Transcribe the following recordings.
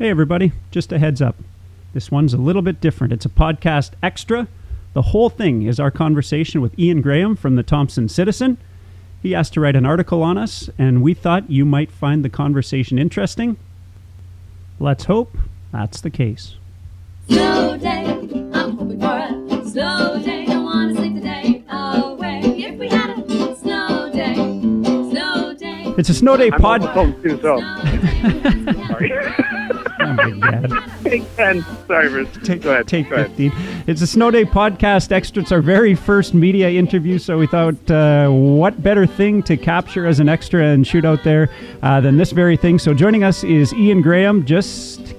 Hey, everybody, just a heads up. This one's a little bit different. It's a podcast extra. The whole thing is our conversation with Ian Graham from the Thompson Citizen. He asked to write an article on us, and we thought you might find the conversation interesting. Let's hope that's the case. Slow day, I'm hoping for a slow day. Don't wanna sleep the day away. If we had a snow day, snow day. It's a snow day I'm pod. almost too, so Sorry. Oh my God. take ten. Sorry, Bruce. Take, Go ahead. take Go ahead. 15. It's a Snow Day podcast extra. It's our very first media interview, so we thought, uh, what better thing to capture as an extra and shoot out there uh, than this very thing? So joining us is Ian Graham, just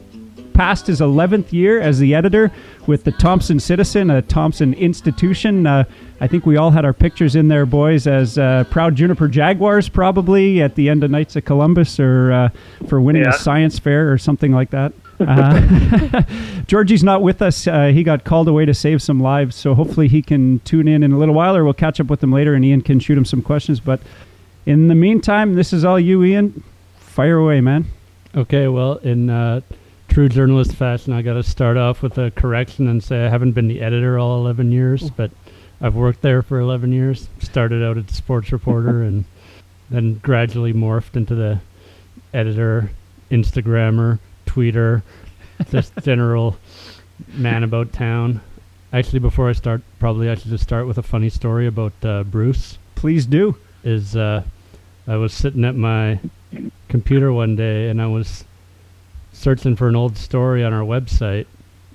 past his 11th year as the editor with the Thompson Citizen, a Thompson institution. Uh, I think we all had our pictures in there, boys, as uh, proud Juniper Jaguars, probably at the end of Knights of Columbus or uh, for winning Yeah. a science fair or something like that. Uh, Georgie's not with us. Uh, he got called away to save some lives, so hopefully he can tune in in a little while, or we'll catch up with him later, and Ian can shoot him some questions. But in the meantime, this is all you, Ian. Fire away, man. Okay, well, in uh, true journalist fashion, I got to start off with a correction and say I haven't been the editor all 11 years, but I've worked there for 11 years. Started out as a sports reporter and then gradually morphed into the editor, Instagrammer, tweeter, just general man about town. Actually, before I start, probably I should just start with a funny story about uh, Bruce Please do. is uh, I was sitting at my computer one day and I was searching for an old story on our website.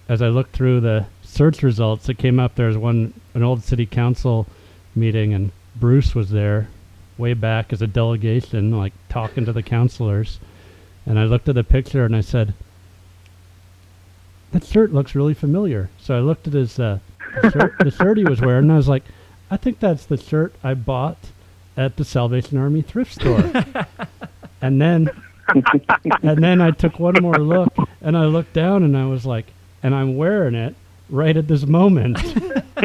As I looked through the search results, it came up there was one an old city council meeting and Bruce was there way back as a delegation, like talking to the councilors. And I looked at the picture and I said, "That shirt looks really familiar." So I looked at his uh, shirt, the shirt he was wearing, and I was like, "I think that's the shirt I bought at the Salvation Army thrift store." and then, and then I took one more look, and I looked down, and I was like, "And I'm wearing it right at this moment."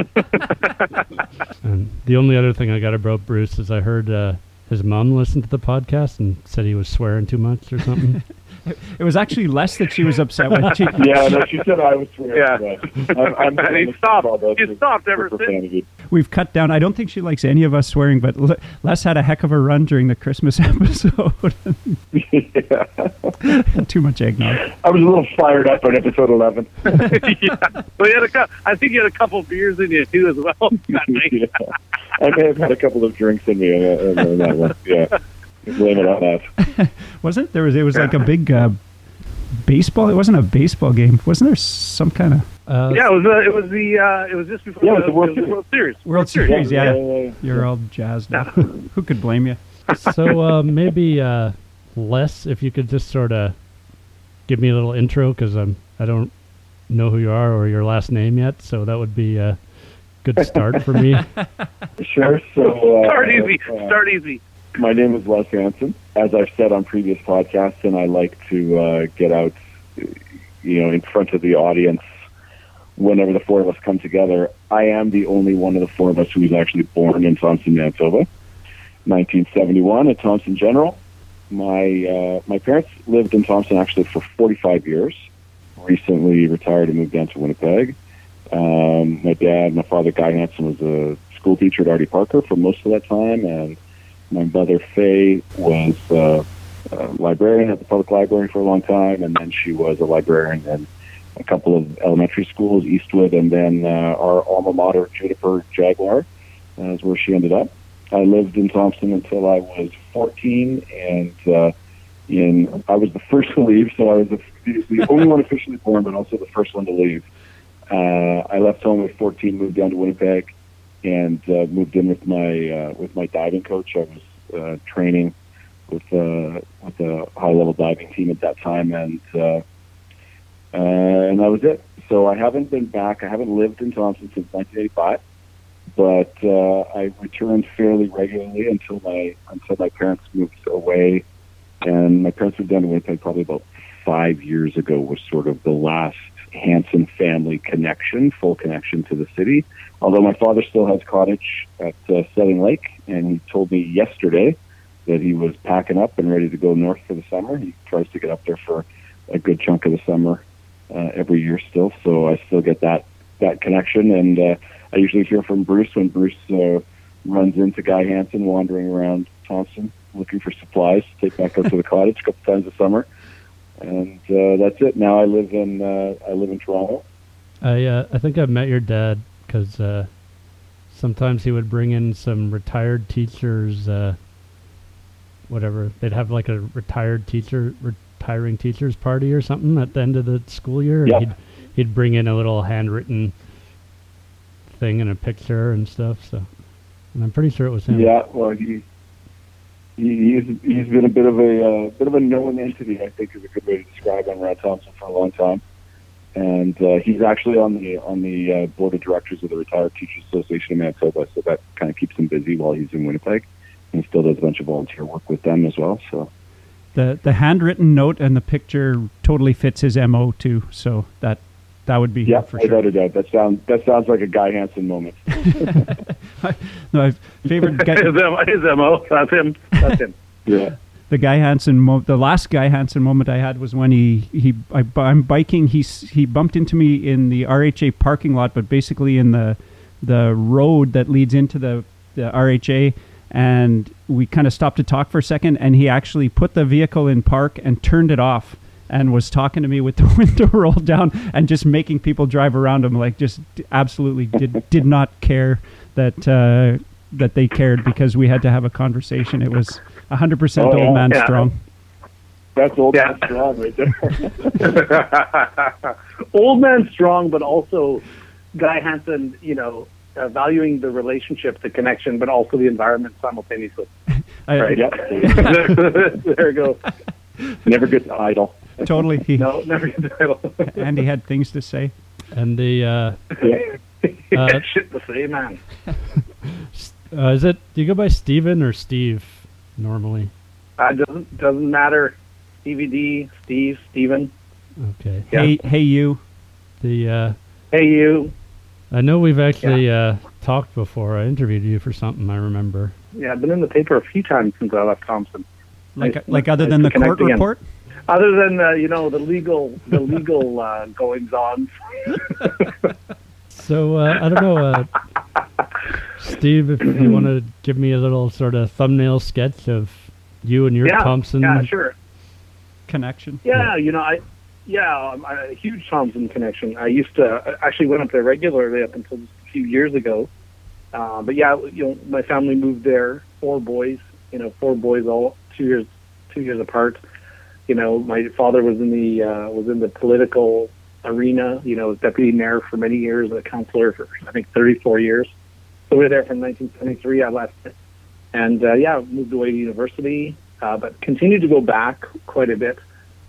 and the only other thing I got about Bruce is I heard uh, his mom listened to the podcast and said he was swearing too much or something. It was actually less that she was upset with. She, Yeah, no, she said I was swearing. Yeah. but I'm, I'm, And he stopped. all He stopped ever since. we've cut down. I don't think she likes any of us swearing, but Le- Les had a heck of a run during the Christmas episode. yeah. Too much eggnog. I was a little fired up on episode 11. yeah. Well, you had a cou- I think you had a couple beers in you too as well. yeah. I may have had a couple of drinks in me on, uh, uh, on that one. Yeah. Blame it on that. Wasn't it? there was it was like a big uh, baseball? It wasn't a baseball game. Wasn't there some kind of Uh, Yeah, it was. Uh, it was the. Uh, it was just before Yeah, it was the, the World it was Series. World Series. World Series? Yeah, yeah. you're all jazzed up. Who could blame you? so uh, maybe uh, Les, if you could just sort of give me a little intro because I'm I don't know who you are or your last name yet, so that would be a good start for me. Sure. So, uh, Start easy. uh, Start easy. My name is Les Hansen. As I've said on previous podcasts, and I like to uh, get out, you know, in front of the audience whenever the four of us come together. I am the only one of the four of us who was actually born in Thompson, Manitoba, 1971 at Thompson General. My uh, my parents lived in Thompson actually for 45 years. Recently retired and moved down to Winnipeg. Um, my dad, my father, Guy Hansen, was a school teacher at R.D. Parker for most of that time, and my mother Faye was uh, a librarian at the public library for a long time, and then she was a librarian in a couple of elementary schools, Eastwood, and then uh, our alma mater, Juniper Jaguar, uh, is where she ended up. I lived in Thompson until I was 14, and uh, in I was the first to leave, so I was the, the only one officially born, but also the first one to leave. Uh, I left home at 14, moved down to Winnipeg, and uh, moved in with my uh, with my diving coach. I was uh, training with uh, with a high level diving team at that time, and uh, uh, and that was it. So I haven't been back. I haven't lived in Thompson since 1985, but uh, I returned fairly regularly until my until my parents moved away, and my parents moved down to Winnipeg probably about five years ago. Was sort of the last Hansen family connection, full connection to the city. Although my father still has cottage at uh, Southern Lake, and he told me yesterday that he was packing up and ready to go north for the summer. He tries to get up there for a good chunk of the summer uh, every year still. So I still get that that connection, and uh, I usually hear from Bruce when Bruce uh, runs into Guy Hansen wandering around Thompson looking for supplies to take back up to the cottage a couple times a summer. And uh, that's it. Now I live in uh, I live in Toronto. I uh, I think I've met your dad because uh, sometimes he would bring in some retired teachers. Uh, whatever they'd have like a retired teacher retiring teachers party or something at the end of the school year. and Yep. He'd he'd bring in a little handwritten thing and a picture and stuff. So, and I'm pretty sure it was him. Yeah, well, he, he he's he's been a bit of a uh, bit of a known entity. I think is a good way to describe him around Thompson for a long time. And uh, he's actually on the on the uh, board of directors of the Retired Teachers Association of Manitoba, so that kind of keeps him busy while he's in Winnipeg. And he still does a bunch of volunteer work with them as well. So The the handwritten note and the picture totally fits his mo too. So that that would be yeah, for without sure. a doubt, that sounds that sounds like a Guy Hansen moment. My favorite guy, his, M- his mo. That's him. That's him. Yeah, the Guy Hansen mo- the last Guy Hansen moment I had was when he he I, I'm biking he he bumped into me in the RHA parking lot but basically in the the road that leads into the the RHA and we kind of stopped to talk for a second and he actually put the vehicle in park and turned it off and was talking to me with the window rolled down and just making people drive around him like just absolutely did did not care that uh, that they cared because we had to have a conversation. It was 100% Oh, old yeah. man Yeah. strong that's old Yeah. man strong right there. Old man strong, but also Guy Hansen, you know, uh, valuing the relationship, the connection, but also the environment simultaneously. I- Right. yeah, there you go. never gets idle. totally he, No, never get idle. title. andy had things to say And the uh, Yeah. Uh, Shit to say, man. uh, is it? Do you go by Steven or Steve normally? Uh, doesn't doesn't matter. Stevie D, Steve, Steven. Okay. Yeah. hey hey you The uh, Hey, you. I know we've actually uh, talked before. I interviewed you for something. I remember. Yeah, I've been in the paper a few times since I left Thompson. like Nice- like other nice than to the court again. report Other than uh, you know the legal the legal uh, goings on. So uh, I don't know, uh, Steve, if you want to give me a little sort of thumbnail sketch of you and your yeah, Thompson. Yeah, sure. connection Yeah, you know, I yeah, I'm a huge Thompson connection. I used to I actually went up there regularly up until just a few years ago. Uh, but yeah, you know, my family moved there. Four boys, you know, four boys, all two years two years apart. You know, my father was in the uh, was in the political arena. You know, was deputy mayor for many years, a councillor for I think 34 years. So we were there from 1973. I left, and uh, yeah, moved away to university, uh, but continued to go back quite a bit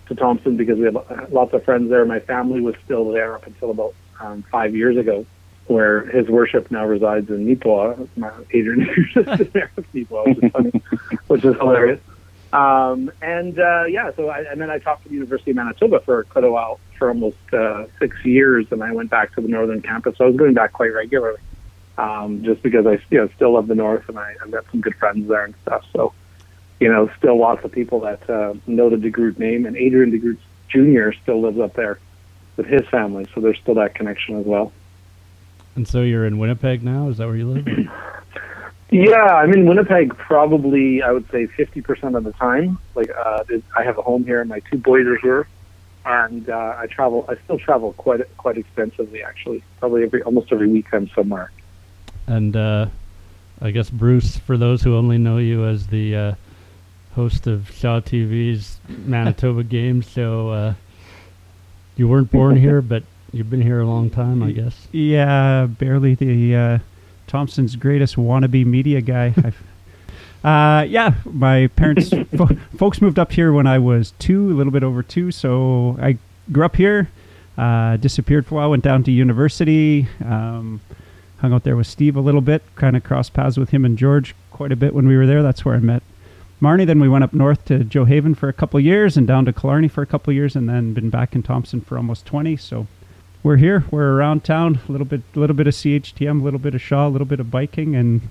to Thompson because we had uh, lots of friends there. My family was still there up until about um, five years ago, where his worship now resides in Nipoa. My Adrian is there with Nipoa, which is funny, which is hilarious. Um, and uh, yeah, so I, and then I taught for the University of Manitoba for quite a while, for almost uh, six years, and I went back to the northern campus. So I was going back quite regularly, um, just because I you know, still love the north, and I, I've got some good friends there and stuff. So you know, still lots of people that uh, know the DeGroot name, and Adrian DeGroot Jr. still lives up there with his family, so there's still that connection as well. And so you're in Winnipeg now? Is that where you live? Yeah, I'm in Winnipeg probably I would say 50% of the time. Like uh, I have a home here, and my two boys are here, and uh, I travel. I still travel quite quite extensively, actually. Probably every almost every week I'm somewhere. And uh, I guess Bruce, for those who only know you as the uh, host of Shaw TV's Manitoba Game Show, uh, you weren't born here, but you've been here a long time, I guess. Yeah, barely the uh, Thompson's greatest wannabe media guy. I've, uh, yeah, my parents, fo- folks moved up here when I was two, a little bit over two. So I grew up here, uh, disappeared for a while, went down to university, um, hung out there with Steve a little bit, kind of crossed paths with him and George quite a bit when we were there. That's where I met Marnie. Then we went up north to Joe Haven for a couple years and down to Killarney for a couple years and then been back in Thompson for almost 20. So we're here. We're around town. A little bit, a little bit of CHTM, a little bit of Shaw, a little bit of biking, and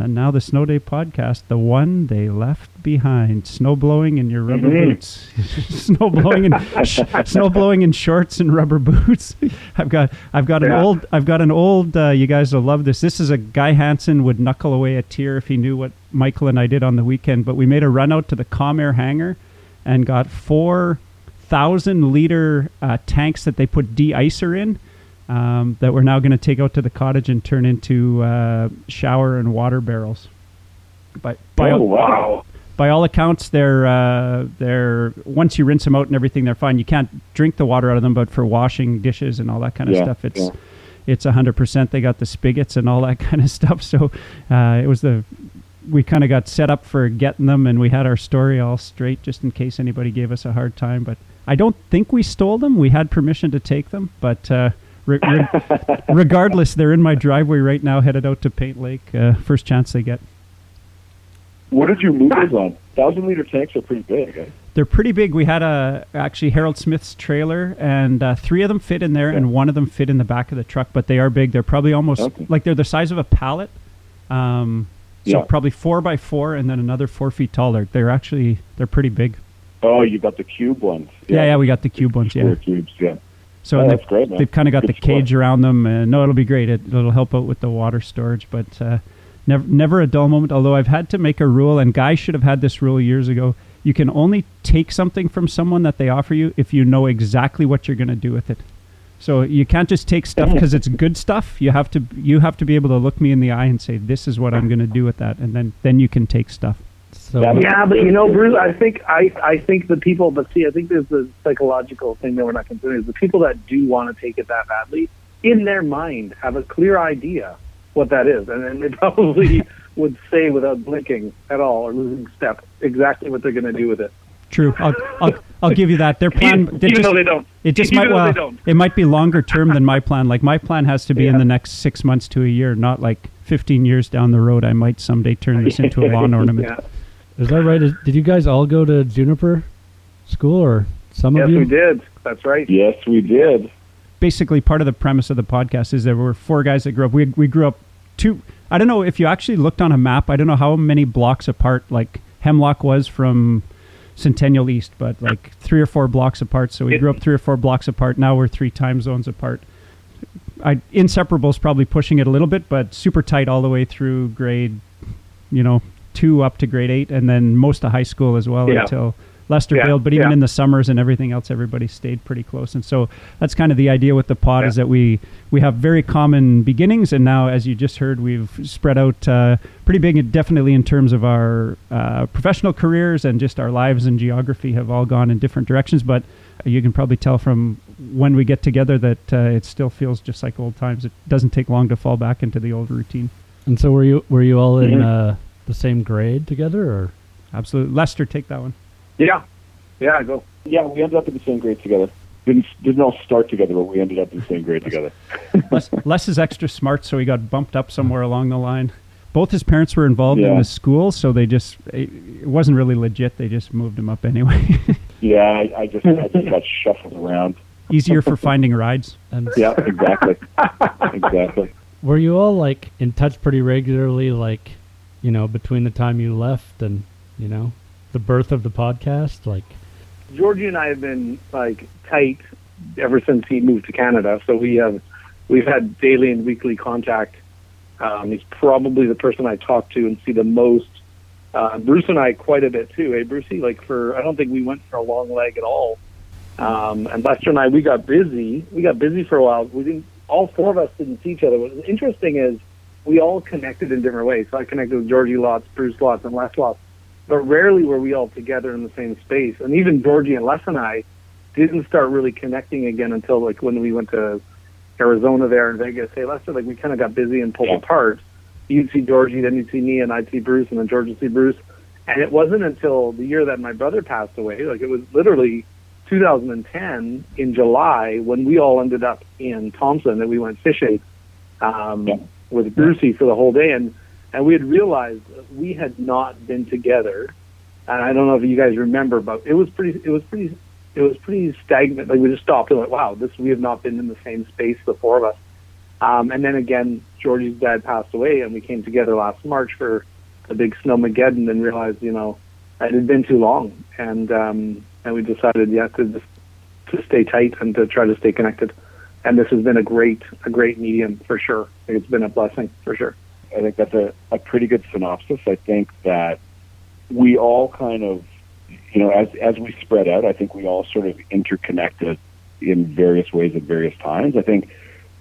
And now the Snow Day podcast, the one they left behind. Snow blowing in your rubber Mhm. boots. snow blowing in sh- snow blowing in shorts and rubber boots. I've got I've got an old I've got an old uh, you guys will love this. This is a Guy Hansen would knuckle away a tear if he knew what Michael and I did on the weekend, but we made a run out to the Calm Air hangar and got four thousand liter uh, tanks that they put de-icer in um, that we're now going to take out to the cottage and turn into uh, shower and water barrels. But by, oh all, wow! by all accounts, they're uh, they're once you rinse them out and everything, they're fine. You can't drink the water out of them, but for washing dishes and all that kind of Yeah, stuff, it's yeah. it's a hundred percent. They got the spigots and all that kind of stuff. So uh, it was the we kind of got set up for getting them, and we had our story all straight just in case anybody gave us a hard time. But I don't think we stole them. We had permission to take them, but. Uh, re- re- regardless, they're in my driveway right now, headed out to Paint Lake. Uh, first chance they get. What did you move those on? Thousand liter tanks are pretty big. Eh? They're pretty big. We had a actually Harold Smith's trailer, and uh, three of them fit in there, and one of them fit in the back of the truck. But they are big. They're probably almost Okay. like they're the size of a pallet. Um, so Yeah. probably four by four, and then another four feet taller. They're actually they're pretty big. Oh, you got the cube ones. Yeah, yeah, we got the cube ones. Yeah. cubes. Yeah. So Oh, they've, great, they've kind of got Good the cage sport. around them. And no, it'll be great. It, it'll help out with the water storage, but uh, never never a dull moment. Although I've had to make a rule, and guys should have had this rule years ago. You can only take something from someone that they offer you if you know exactly what you're going to do with it. So you can't just take stuff because it's good stuff. You have to you have to be able to look me in the eye and say this is what I'm going to do with that, and then then you can take stuff. So Yeah, but you know, Bruce, I think I I think the people, but see, I think there's the psychological thing that we're not considering is the people that do want to take it that badly, in their mind, have a clear idea what that is, and then they probably would say without blinking at all or losing step exactly what they're going to do with it. True. I'll, I'll, I'll give you that. Their plan. even they even just- though they don't. It just Even might well. they don't. It might be longer term than my plan. Like my plan has to be in the next six months to a year, not like 15 years down the road. I might someday turn this into a lawn ornament. Yeah. Is that right? Did you guys all go to Juniper School, or some Yes, of you? Yes, we did. That's right. Yes, we did. Basically, part of the premise of the podcast is there were four guys that grew up. We we grew up two. I don't know if you actually looked on a map. I don't know how many blocks apart like Hemlock was from Centennial East, but like three or four blocks apart. So we It- grew up three or four blocks apart. Now we're three time zones apart. I, inseparable is probably pushing it a little bit, but super tight all the way through grade, you know, two up to grade eight, and then most of high school as well Yeah. until Lester Yeah, bailed. But even yeah. in the summers and everything else, everybody stayed pretty close. And so that's kind of the idea with the pod is that we we have very common beginnings, and now, as you just heard, we've spread out uh, pretty big, definitely in terms of our uh, professional careers and just our lives and geography have all gone in different directions. But you can probably tell from when we get together that uh, it still feels just like old times. It doesn't take long to fall back into the old routine. And so were you were you all in Mhm. uh, the same grade together, or Absolutely, Lester, take that one. Yeah. Yeah, I go. Yeah, we ended up in the same grade together. Didn't didn't all start together, but we ended up in the same grade together. Les, Les is extra smart, so he got bumped up somewhere along the line. Both his parents were involved in the school, so they just it, it wasn't really legit. They just moved him up anyway. Yeah, I, I just I just got shuffled around. Easier for finding rides. and Yeah, exactly, exactly. were you all like in touch pretty regularly, like you know, between the time you left and you know the birth of the podcast? Like, Georgie and I have been like tight ever since he moved to Canada. So we have we've had daily and weekly contact. Um, he's probably the person I talk to and see the most. Uh, Bruce and I quite a bit too. Hey, Brucey, like for I don't think we went for a long leg at all. Um, and Lester and I, we got busy. We got busy for a while. We didn't. All four of us didn't see each other. What's interesting is we all connected in different ways. So I connected with Georgie lots, Bruce lots, and Les lots but rarely were we all together in the same space. And even Georgie and Les and I didn't start really connecting again until like when we went to Arizona there and Vegas. Hey, Lester, like we kind of got busy and pulled Yeah. apart. You'd see Georgie, then you'd see me, and I'd see Bruce, and then George would see Bruce. And it wasn't until the year that my brother passed away, like it was literally 2010 in July when we all ended up in Thompson that we went fishing um, Yeah. With Brucey for the whole day. And and we had realized we had not been together. And I don't know if you guys remember, but it was pretty. It was pretty. It was pretty stagnant. Like we just stopped and went, "Wow, this we have not been in the same space, the four of us." Um, and then again, Georgie's dad passed away, and we came together last March for the big snowmageddon, and realized, you know, it had been too long, and um, and we decided, yeah, to just to stay tight and to try to stay connected. And this has been a great a great medium for sure. It's been a blessing for sure. I think that's a, a pretty good synopsis. I think that we all kind of, you know, as as we spread out, I think we all sort of interconnected in various ways at various times. I think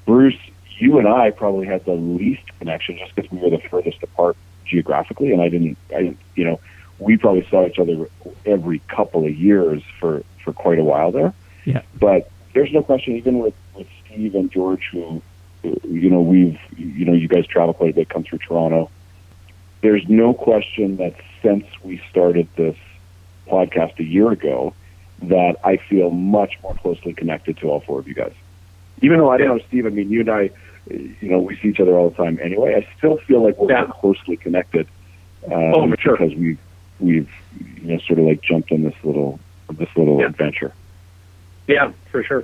Bruce, you and I probably had the least connection just because we were the furthest apart geographically, and I didn't, I didn't, you know, we probably saw each other every couple of years for for quite a while there. Yeah. But there's no question, even with with Steve and George, who, you know, we've, you know, you guys travel quite a bit, come through Toronto. There's no question that since we started this podcast a year ago, that I feel much more closely connected to all four of you guys. Even though I don't know Steve, I mean, you and I, you know, we see each other all the time anyway. I still feel like we're Yeah. more closely connected. Um, Oh, for sure. Because we've we've you know sort of like jumped on this little this little Yeah. adventure. Yeah, for sure.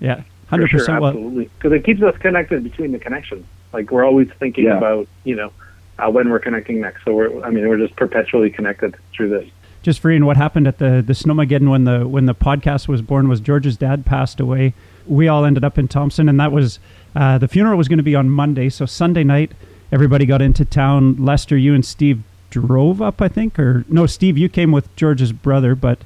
Yeah, hundred sure, percent. Absolutely. Because it keeps us connected between the connections. Like we're always thinking Yeah. about, you know, uh, when we're connecting next. So we're, I mean, we're just perpetually connected through this. just for Ian, what happened at the the Snowmageddon when the when the podcast was born was George's dad passed away. We all ended up in Thompson, and that was uh, the funeral was going to be on Monday. So Sunday night, everybody got into town. Lester, you and Steve drove up, I think, or no, Steve, you came with George's brother, but.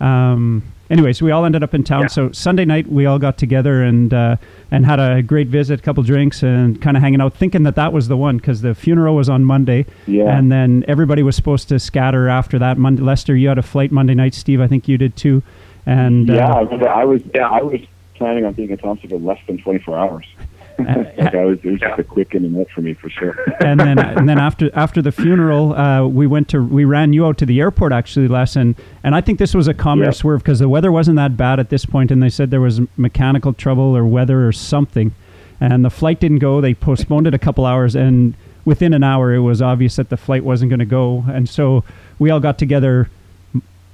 Um, anyways, we all ended up in town. Yeah. So Sunday night, we all got together and uh, and had a great visit, a couple drinks, and kind of hanging out, thinking that that was the one because the funeral was on Monday. Yeah. And then everybody was supposed to scatter after that. Monday, Lester, you had a flight Monday night. Steve, I think you did too. And yeah, uh, I was yeah, I was planning on being in Thompson for less than 24 hours. like I was, it was just a quick in and out for me for sure. and then and then after after the funeral, uh, we went to we ran you out to the airport actually, Les, and and I think this was a common Yeah. swerve because the weather wasn't that bad at this point, and they said there was mechanical trouble or weather or something, and the flight didn't go. They postponed it a couple hours, and within an hour, it was obvious that the flight wasn't going to go, and so we all got together.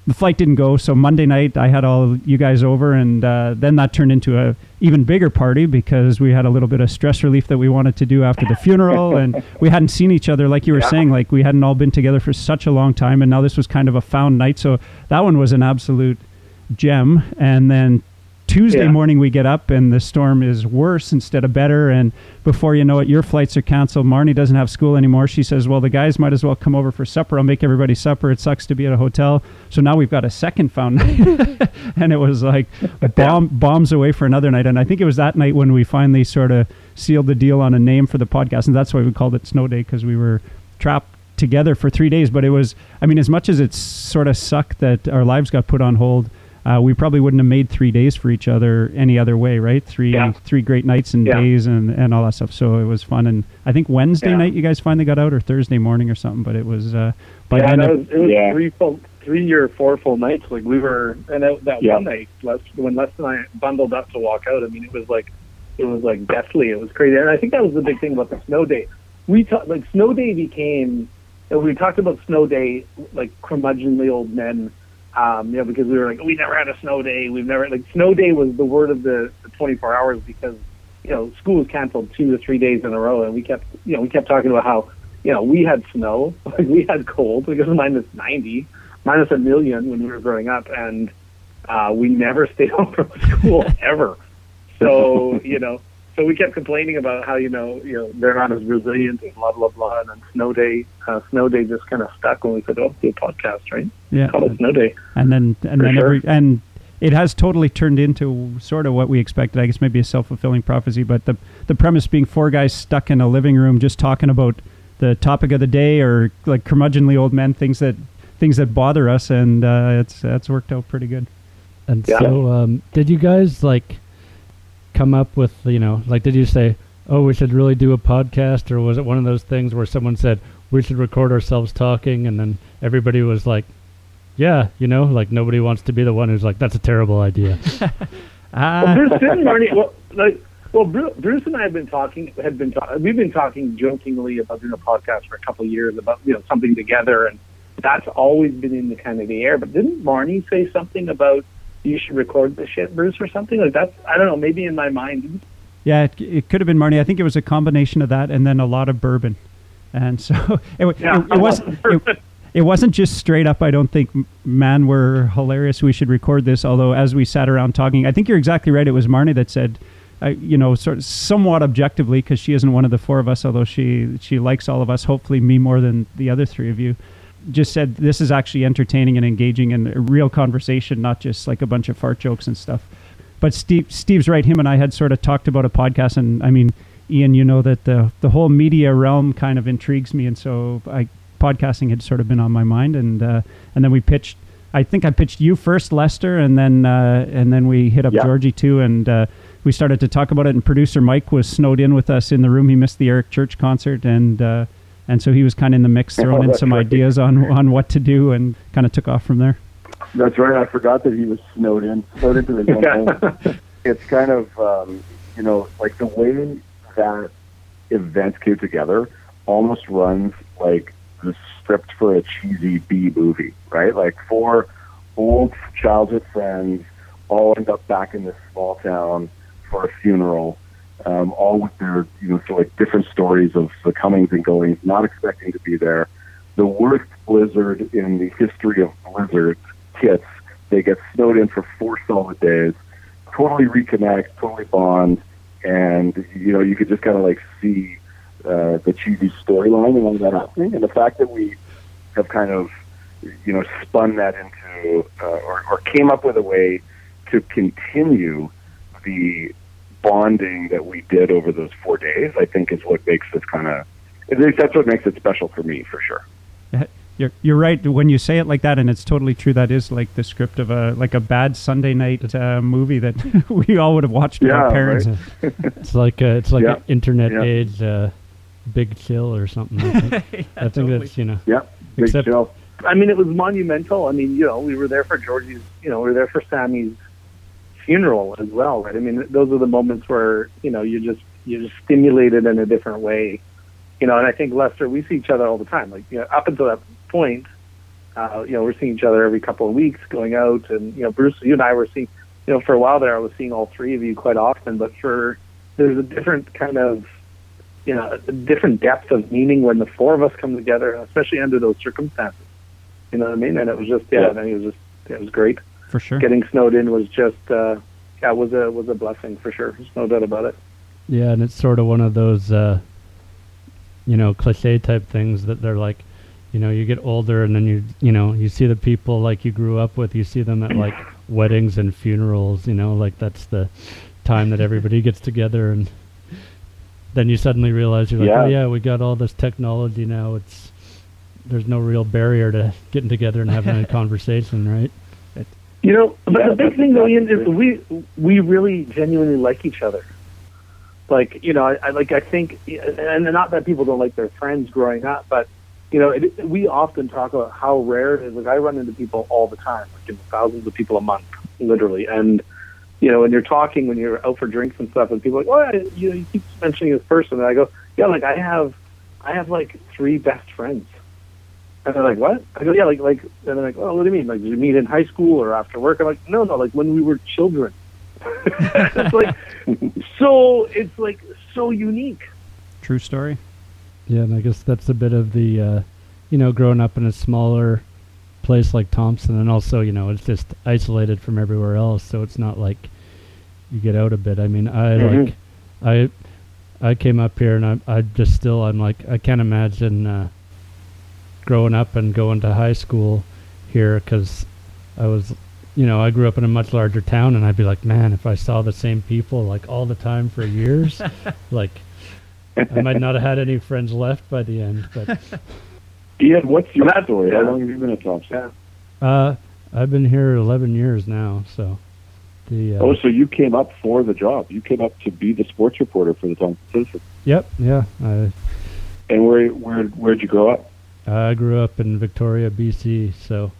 The flight didn't go, so Monday night I had all you guys over, and uh, then that turned into a even bigger party because we had a little bit of stress relief that we wanted to do after the funeral, and we hadn't seen each other like you were Yeah. saying, like we hadn't all been together for such a long time, and now this was kind of a found night. So that one was an absolute gem, and then Tuesday Yeah. morning we get up and the storm is worse instead of better. And before you know it, your flights are canceled. Marnie doesn't have school anymore. She says, "Well, the guys might as well come over for supper. I'll make everybody supper. It sucks to be at a hotel." So now we've got a second found night, and it was like bomb bombs away for another night. And I think it was that night when we finally sort of sealed the deal on a name for the podcast, and that's why we called it Snow Day because we were trapped together for three days. But it was, I mean, as much as it sort of sucked that our lives got put on hold. Uh, we probably wouldn't have made three days for each other any other way, right? Three Yeah. three great nights and Yeah. days and, and all that stuff. So it was fun. And I think Wednesday Yeah. night you guys finally got out, or Thursday morning or something. But it was uh, by yeah, then. that it- was, it was Yeah. three full, three or four full nights. Like we were, and that, that Yeah. one night, Les, when Les and I bundled up to walk out. I mean, it was like, it was like deathly. It was crazy, and I think that was the big thing about the snow day. We talked like snow day became. and We talked about snow day like curmudgeonly old men. Um, you know, because we were like, we never had a snow day. We've never like snow day was the word of the, the 24 hours because you know school was canceled two to three days in a row, and we kept you know we kept talking about how you know we had snow, like we had cold because minus 90, minus a million when we were growing up, and uh, we never stayed home from school ever. So you know, so we kept complaining about how you know you know they're not as resilient and blah blah blah, and then snow day, uh, snow day just kind of stuck when we said, oh, do a podcast, right? yeah, Call it snow day. and then and For then sure. every and it has totally turned into sort of what we expected. I guess maybe a self fulfilling prophecy, but the the premise being four guys stuck in a living room just talking about the topic of the day or like curmudgeonly old men things that things that bother us, and uh, it's that's worked out pretty good. And Yeah. so, um, did you guys like come up with you know like did you say oh we should really do a podcast or was it one of those things where someone said we should record ourselves talking and then everybody was like yeah you know like nobody wants to be the one who's like that's a terrible idea Well, Ah, Bruce didn't Marnie. Well, like, well, Bruce, Bruce and I have been talking. Had been ta- we've been talking jokingly about doing a podcast for a couple of years about you know something together, and that's always been in the kind of the air. But didn't Marnie say something about you should record this shit, Bruce, or something like that's? I don't know. Maybe in my mind, Yeah, it, it could have been Marnie. I think it was a combination of that and then a lot of bourbon. And so it, Yeah. it, it wasn't it, it wasn't just straight up. I don't think, man, we're hilarious. We should record this. Although as we sat around talking, I think you're exactly right. It was Marnie that said, uh, you know, sort of somewhat objectively, because she isn't one of the four of us, although she she likes all of us. Hopefully, me more than the other three of you. Just said this is actually entertaining and engaging and a real conversation, not just like a bunch of fart jokes and stuff but Steve Steve's right. Him and I had sort of talked about a podcast, and I mean, Ian, you know that the the whole media realm kind of intrigues me, and so I podcasting had sort of been on my mind, and uh, and then we pitched. I think I pitched you first, Lester, and then uh, and then we hit up Yeah. Georgie too, and uh, we started to talk about it. And producer Mike was snowed in with us in the room. He missed the Eric Church concert, and uh, and so he was kind of in the mix, throwing Oh, in some right. ideas on on what to do, and kind of took off from there. That's right. I forgot that he was snowed in, snowed into his own home. It's kind of, um, you know, like the way that events came together almost runs like the script for a cheesy B movie, right? Like four old childhood friends all end up back in this small town for a funeral, um, all with their, you know, so like different stories of the comings and goings, not expecting to be there. The worst blizzard in the history of blizzards hits. They get snowed in for four solid days, totally reconnect, totally bond, and you know you could just kind of like see uh, the cheesy storyline and all that happening, and the fact that we have kind of you know spun that into uh, or, or came up with a way to continue the bonding that we did over those four days. I think is what makes this kind of. At least that's what makes it special for me, for sure. You're, you're right when you say it like that, and it's totally true. That is like the script of a like a bad Sunday night uh, movie that we all would have watched with Yeah, our parents. right. It's like a, it's like Yeah. an internet Yeah. age uh, big chill or something. I think, I think that's you know. Yeah, Big Except- chill. I mean, it was monumental. I mean, you know, we were there for Georgie's, you know, we were there for Sammy's funeral as well, right? I mean, those are the moments where, you know, you just, you're just stimulated in a different way, you know, and I think Lester, we see each other all the time. Like, you know, up until that point, uh, you know, we're seeing each other every couple of weeks going out and, you know, Bruce, you and I were seeing, you know, for a while there, I was seeing all three of you quite often, but for, there's a different kind of, you know, a different depth of meaning when the four of us come together, especially under those circumstances. You know what I mean? And it was just yeah, Yeah. I think it was just it was great. For sure. Getting snowed in was just uh yeah, was a was a blessing for sure. There's no doubt about it. Yeah, and it's sort of one of those, uh, you know, cliche type things that they're like, you know, you get older and then you, you know, you see the people like you grew up with. You see them at like weddings and funerals. You know, like that's the time that everybody gets together, and then you suddenly realize you're like, Yeah. oh yeah, we got all this technology now. It's there's no real barrier to getting together and having a conversation, right? You know, but the big thing though, Ian, is we we really genuinely like each other. Like you know, I, I like I think, and not that people don't like their friends growing up, but you know, it, we often talk about how rare it is. Like I run into people all the time, like thousands of people a month, literally, and you know, when you're talking, when you're out for drinks and stuff, and people are like, oh, you know, you keep mentioning this person, and I go, yeah, like I have, I have like three best friends. And they're like, what? I go, yeah, like, like, and they're like, oh, what do you mean? Like, did you meet in high school or after work? I'm like, no, no, like when we were children. it's like, so, it's like so unique. True story. Yeah, and I guess that's a bit of the, uh, you know, growing up in a smaller place like Thompson, and also, you know, it's just isolated from everywhere else, so it's not like you get out a bit. I mean, I Mhm. like, I, I came up here, and I, I just still, I'm like, I can't imagine uh, growing up and going to high school here because I was, you know, I grew up in a much larger town, and I'd be like, man, if I saw the same people like all the time for years, like. I might not have had any friends left by the end, but Ian, what's your That's- story? yeah. How long have you been at Thompson? Yeah. uh, I've been here 11 years now. So the uh, Oh, so you came up for the job. You came up to be the sports reporter for the Thompson Citizen. yep, yeah. I And where where where'd you grow up? I grew up in Victoria, BC. So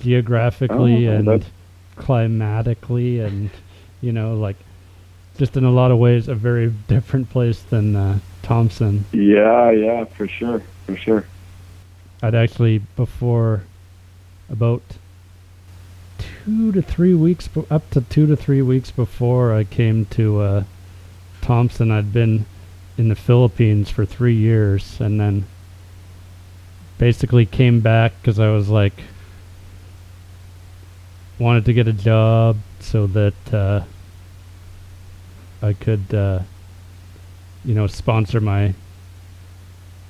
geographically Oh, and that's- climatically, and you know, like just in a lot of ways, a very different place than uh, Thompson. Yeah, yeah, for sure, for sure. I'd actually before about two to three weeks, up to two to three weeks before I came to uh, Thompson, I'd been in the Philippines for three years, and then basically came back because I was like wanted to get a job so that uh, I could, uh, you know, sponsor my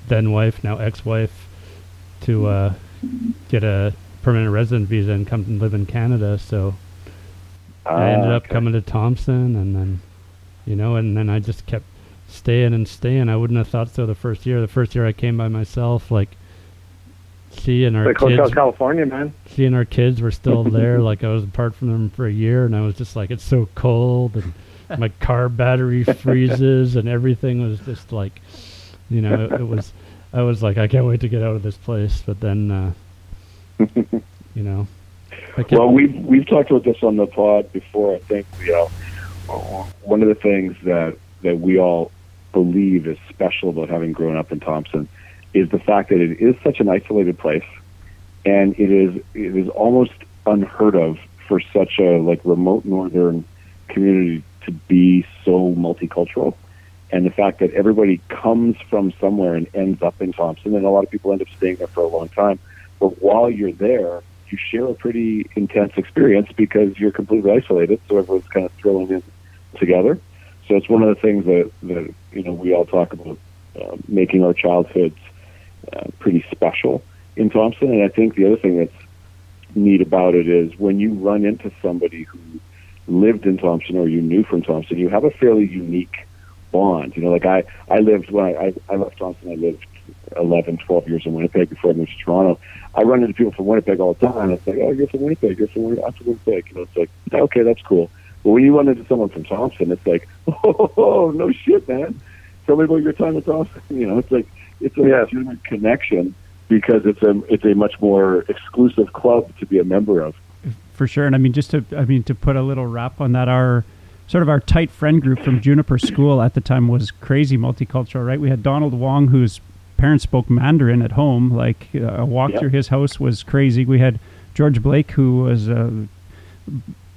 then wife, now ex-wife, to uh, get a permanent resident visa and come and live in Canada. So I ended Ah, up okay. coming to Thompson, and then, you know, and then I just kept staying and staying. I wouldn't have thought so the first year. The first year I came by myself, like seeing our Like Hotel kids, California, man. seeing our kids were still there. Like I was apart from them for a year, and I was just like, it's so cold, and my car battery freezes, and everything was just like, you know, it, it was. I was like, I can't wait to get out of this place. But then, uh, you know, Well, we've we've talked about this on the pod before. I think you know one of the things that that we all believe is special about having grown up in Thompson is the fact that it is such an isolated place, and it is it is almost unheard of for such a like remote northern community to be so multicultural. And the fact that everybody comes from somewhere and ends up in Thompson, and a lot of people end up staying there for a long time. But while you're there, you share a pretty intense experience because you're completely isolated. So everyone's kind of thrown in together. So it's one of the things that, that you know we all talk about uh, making our childhoods uh, pretty special in Thompson. And I think the other thing that's neat about it is when you run into somebody who lived in Thompson or you knew from Thompson, you have a fairly unique bond. You know, like I, I lived when I, I, I left Thompson, I lived 11, 12 years in Winnipeg before I moved to Toronto. I run into people from Winnipeg all the time. It's like, oh, you're from Winnipeg. You're from Winnipeg. I'm from Winnipeg. You know, it's like, okay, that's cool. But when you run into someone from Thompson, it's like, oh, no shit, man. Tell me about your time at Thompson. You know, it's like it's a Yes. legitimate connection because it's a it's a much more exclusive club to be a member of. for sure. And I mean, just to I mean to put a little wrap on that, our sort of our tight friend group from Juniper School at the time was crazy multicultural, right? We had Donald Wong, whose parents spoke Mandarin at home. Like uh, a walk Yep. through his house was crazy. We had George Blake, who was a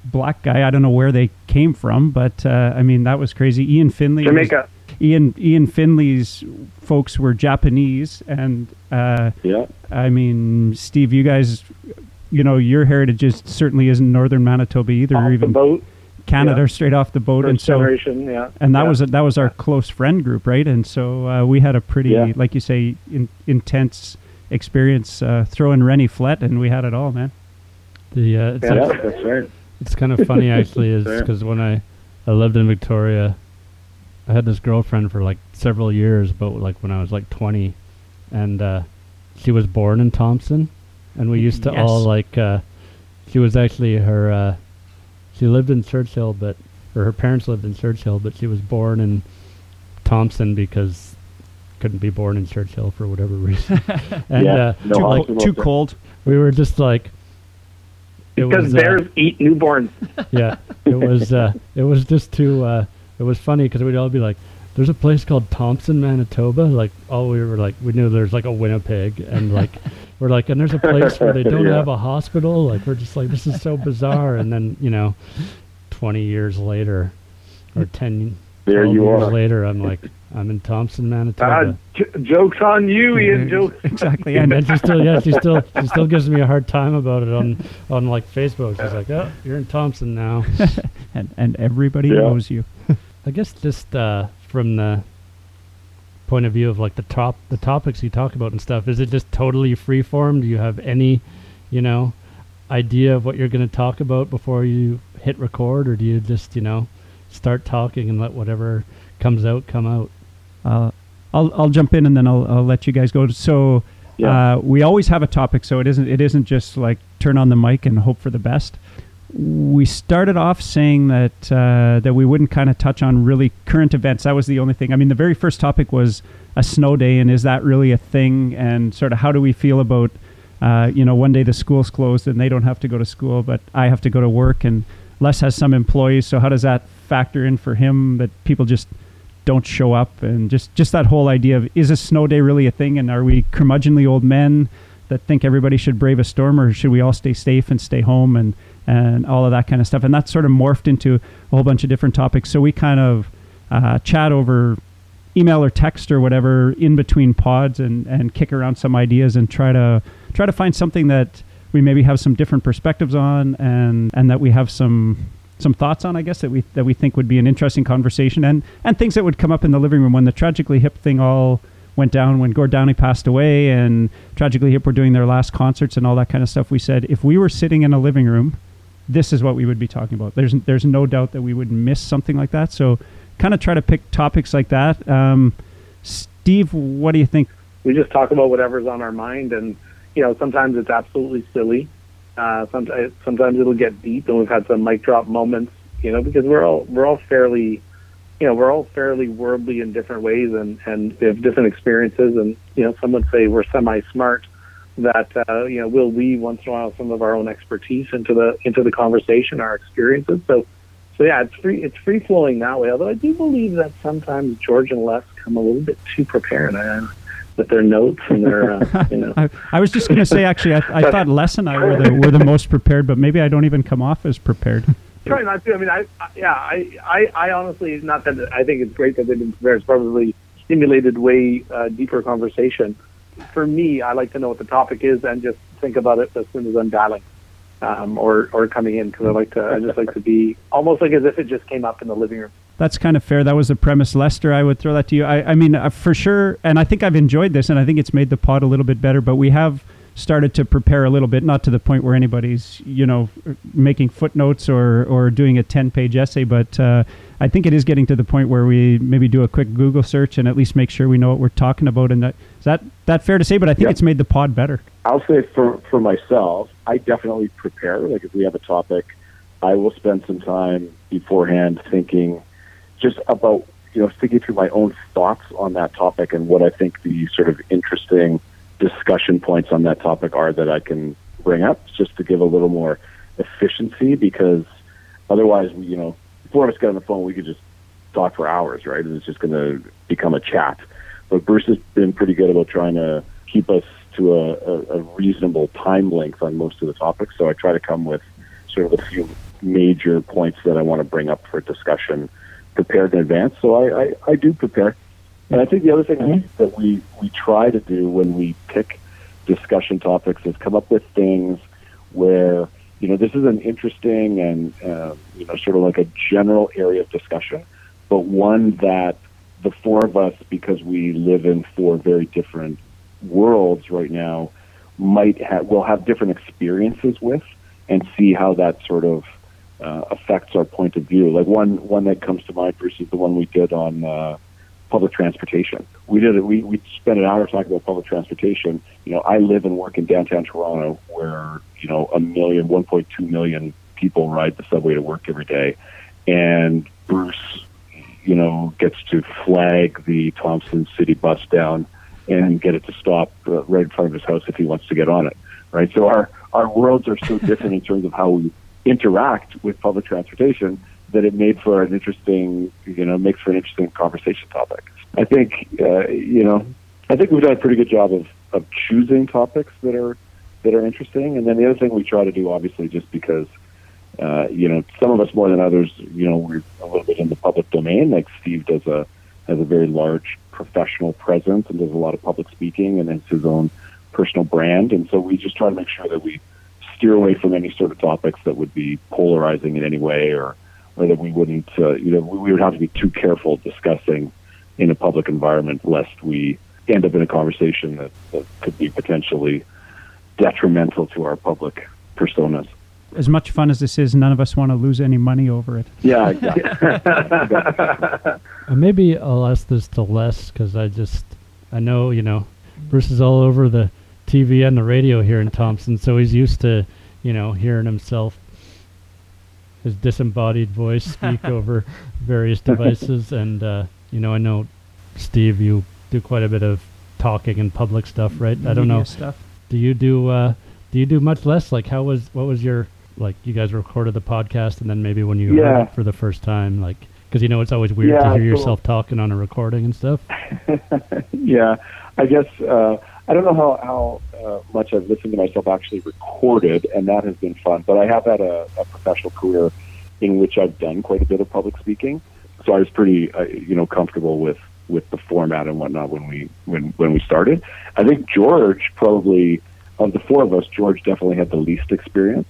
black guy. I don't know where they came from, but uh, I mean that was crazy. Ian Finley, was- Jamaica. Ian Ian Finley's folks were Japanese, and uh, Yeah, I mean, Steve, you guys, you know, your heritage is, certainly isn't northern Manitoba either, Off or the even boat. Canada, yeah. straight off the boat, and so generation, yeah. and that Yeah. was that was our close friend group, right? And so uh, we had a pretty, Yeah. like you say, in, intense experience uh, throwing Rennie Flett, and we had it all, man. the uh, it's Yeah, like- that's right. It's kind of funny actually, is because when I I lived in Victoria, I had this girlfriend for like several years, but like when I was like 20, and uh, she was born in Thompson, and we used to Yes. all like. Uh, she was actually her. Uh, she lived in Churchill, but or her parents lived in Churchill, but she was born in Thompson because couldn't be born in Churchill for whatever reason. and Yeah, uh, no too, like, too cold. we were just like. it Because was, uh, bears eat newborns. yeah, it was uh, it was just too uh, it was funny because we'd all be like, "There's a place called Thompson, Manitoba." Like, all we were like, we knew there's like a Winnipeg, and like we're like, and there's a place where they don't Yeah. have a hospital. Like, we're just like, this is so bizarre. And then you know, twenty years later, or ten There you years are. later, I'm like, I'm in Thompson, Manitoba. j- jokes on you, Ian. Jokes. exactly, and and then she still, yeah, she still, she still gives me a hard time about it on, on like Facebook. She's like, "Oh, you're in Thompson now." and, and everybody Yeah. knows you. I guess just uh, from the point of view of like the top the topics you talk about and stuff, is it just totally free form? Do you have any, you know, idea of what you're going to talk about before you hit record, or do you just you know start talking and let whatever comes out come out? Uh, I'll I'll jump in and then I'll I'll let you guys go. So Yeah. uh, we always have a topic, so it isn't it isn't just like turn on the mic and hope for the best. We started off saying that uh, that we wouldn't kind of touch on really current events. That was the only thing. I mean, the very first topic was a snow day, and is that really a thing? And sort of how do we feel about uh, you know one day the school's closed and they don't have to go to school, but I have to go to work, and Les has some employees. So how does that factor in for him? That people just don't show up. And just just that whole idea of is a snow day really a thing? And are we curmudgeonly old men that think everybody should brave a storm or should we all stay safe and stay home and and all of that kind of stuff? And that sort of morphed into a whole bunch of different topics. So we kind of uh, chat over email or text or whatever in between pods and, and kick around some ideas and try to try to find something that we maybe have some different perspectives on and and that we have some some thoughts on I guess that we that we think would be an interesting conversation and and things that would come up in the living room when the tragically hip thing all went down when Gord Downie passed away and tragically hip were doing their last concerts and all that kind of stuff we said if we were sitting in a living room this is what we would be talking about there's there's no doubt that we would miss something like that so kind of try to pick topics like that. Um, Steve, what do you think? We just talk about whatever's on our mind, and you know, sometimes it's absolutely silly. Uh, sometimes, sometimes it'll get deep, and we've had some mic drop moments. You know, because we're all we're all fairly, you know, we're all fairly worldly in different ways, and and we have different experiences. And you know, some would say we're semi-smart. That uh, you know, we'll weave once in a while some of our own expertise into the into the conversation, our experiences. So so yeah, it's free. It's free flowing that way. Although I do believe that sometimes George and Les come a little bit too prepared uh, with their notes and their, uh, you know. I, I, was just going to say, actually, I, I thought Les and I were the were the most prepared, but maybe I don't even come off as prepared. Try not to. I mean, I, I yeah, I, I, I honestly, not that I think it's great that they've been prepared. It's probably stimulated way uh, deeper conversation. For me, I like to know what the topic is and just think about it as soon as I'm dialing um, or or coming in because I like to I just like to be almost like as if it just came up in the living room. That's kind of fair. That was the premise, Lester. I would throw that to you. I, I mean, uh, for sure, and I think I've enjoyed this, and I think it's made the pod a little bit better. But we have started to prepare a little bit, not to the point where anybody's you know making footnotes or or doing a ten page essay, but uh, I think it is getting to the point where we maybe do a quick Google search and at least make sure we know what we're talking about. And that is that that fair to say? But I think yep. it's made the pod better. I'll say for for myself, I definitely prepare. Like if we have a topic, I will spend some time beforehand thinking just about you know thinking through my own thoughts on that topic and what I think the sort of interesting discussion points on that topic are that I can bring up, just to give a little more efficiency. Because otherwise, you know, four of us get on the phone, we could just talk for hours, right? And it's just going to become a chat. But Bruce has been pretty good about trying to keep us to a, a, a reasonable time length on most of the topics. So I try to come with sort of a few major points that I want to bring up for discussion prepared in advance. So I, I, I do prepare. And I think the other thing mm-hmm. that we, we try to do when we pick discussion topics is come up with things where, you know, this is an interesting and, uh, you know, sort of like a general area of discussion, but one that the four of us, because we live in four very different worlds right now might have will have different experiences with and see how that sort of uh, affects our point of view. Like one one that comes to mind, Bruce, is the one we did on uh, public transportation. We did it. We we spent an hour talking about public transportation. You know, I live and work in downtown Toronto, where you know a million, 1.2 million people ride the subway to work every day, and Bruce, you know, gets to flag the Thompson City bus down and get it to stop uh, right in front of his house if he wants to get on it. Right. So our our worlds are so different in terms of how we interact with public transportation that it made for an interesting, you know, makes for an interesting conversation topic. I think, uh, you know, I think we've done a pretty good job of, of choosing topics that are that are interesting. And then the other thing we try to do, obviously, just because, uh, you know, some of us more than others, you know, we're a little bit in the public domain. Like Steve does a has a very large professional presence and does a lot of public speaking and has his own personal brand. And so we just try to make sure that we steer away from any sort of topics that would be polarizing in any way or, or that we wouldn't, uh, you know, we would have to be too careful discussing in a public environment lest we end up in a conversation that, that could be potentially detrimental to our public personas as much fun as this is, none of us want to lose any money over it. Yeah, exactly. maybe I'll ask this to Les because I just I know you know Bruce is all over the TV and the radio here in Thompson, so he's used to you know hearing himself his disembodied voice speak over various devices, and uh, you know I know Steve, you do quite a bit of talking and public stuff, right? Media I don't know. Stuff. Do you do? Uh, do you do much Les? Like, how was what was your like you guys recorded the podcast and then maybe when you yeah. heard it for the first time like because you know it's always weird yeah, to hear yourself talking on a recording and stuff yeah i guess uh i don't know how how uh, much i've listened to myself actually recorded and that has been fun but i have had a, a professional career in which i've done quite a bit of public speaking so I was pretty, uh, you know, comfortable with with the format and whatnot when we when when we started. I think George probably of the four of us, George definitely had the least experience.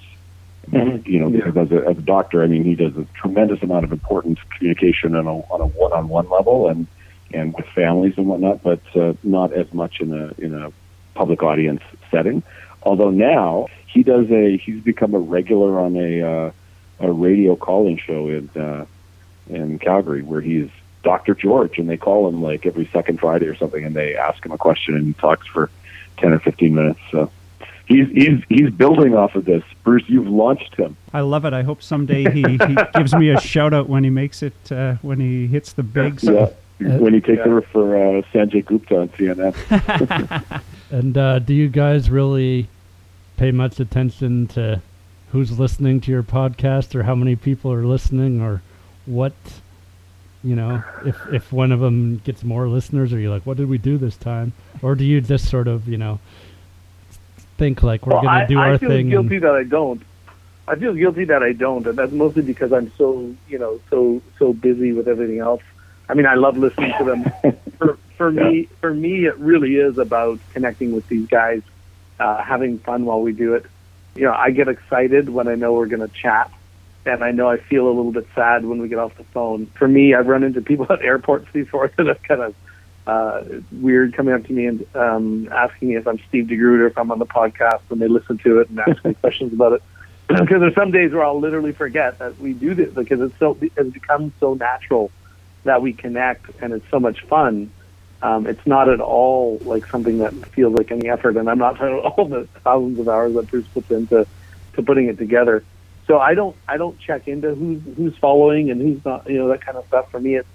Mhm. You know, Yeah. because as a, as a doctor, I mean, he does a tremendous amount of important communication on a on a one on one level and and with families and whatnot, but uh, not as much in a in a public audience setting. Although now he does a he's become a regular on a uh, a radio calling show in uh, in Calgary where he's Dr. George and they call him like every second Friday or something and they ask him a question and he talks for ten or fifteen minutes. So he's he's he's building off of this. Bruce, you've launched him. I love it. I hope someday he, he gives me a shout out when he makes it uh, when he hits the bigs. Yeah. When he takes Yeah. over for uh, Sanjay Gupta on CNN. And uh, do you guys really pay much attention to who's listening to your podcast or how many people are listening or what, you know, if, if one of them gets more listeners are you're like, what did we do this time? Or do you just sort of, you know, think like we're Well, going to do I our I feel thing? guilty And, that I don't. I feel guilty that I don't, and that's mostly because I'm so you know so so busy with everything else. I mean, I love listening to them. for for me, for me, it really is about connecting with these guys, uh, having fun while we do it. You know, I get excited when I know we're going to chat, and I know I feel a little bit sad when we get off the phone. For me, I've run into people at airports before that have kind of uh, weird coming up to me and um, asking me if I'm Steve DeGroot or if I'm on the podcast, and they listen to it and ask me questions about it. Because there's some days where I'll literally forget that we do this because it's so it's become so natural that we connect and it's so much fun. Um, it's not at all like something that feels like any effort, and I'm not talking about all the thousands of hours that Bruce puts into to putting it together. So I don't I don't check into who's who's following and who's not, you know, that kind of stuff. For me, it's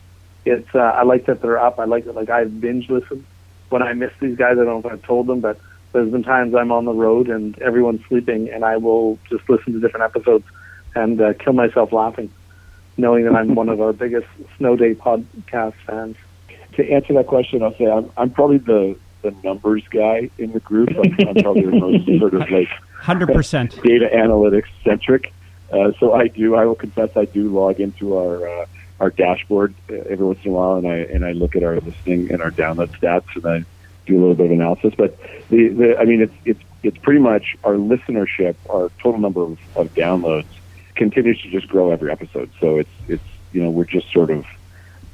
it's uh, I like that they're up. I like that like I binge listen when I miss these guys. I don't know if I've told them, but there's been times I'm on the road and everyone's sleeping, and I will just listen to different episodes and uh, kill myself laughing, knowing that I'm one of our biggest Snow Day podcast fans. to answer that question, I'll say I'm, I'm probably the, the numbers guy in the group. I'm, I'm probably the most sort of like Hundred percent. data analytics centric. Uh, so I do. I will confess, I do log into our uh, our dashboard uh, every once in a while, and I and I look at our listening and our download stats, and I do a little bit of analysis. But the, the I mean, it's it's it's pretty much our listenership, our total number of, of downloads continues to just grow every episode. So it's it's you know we're just sort of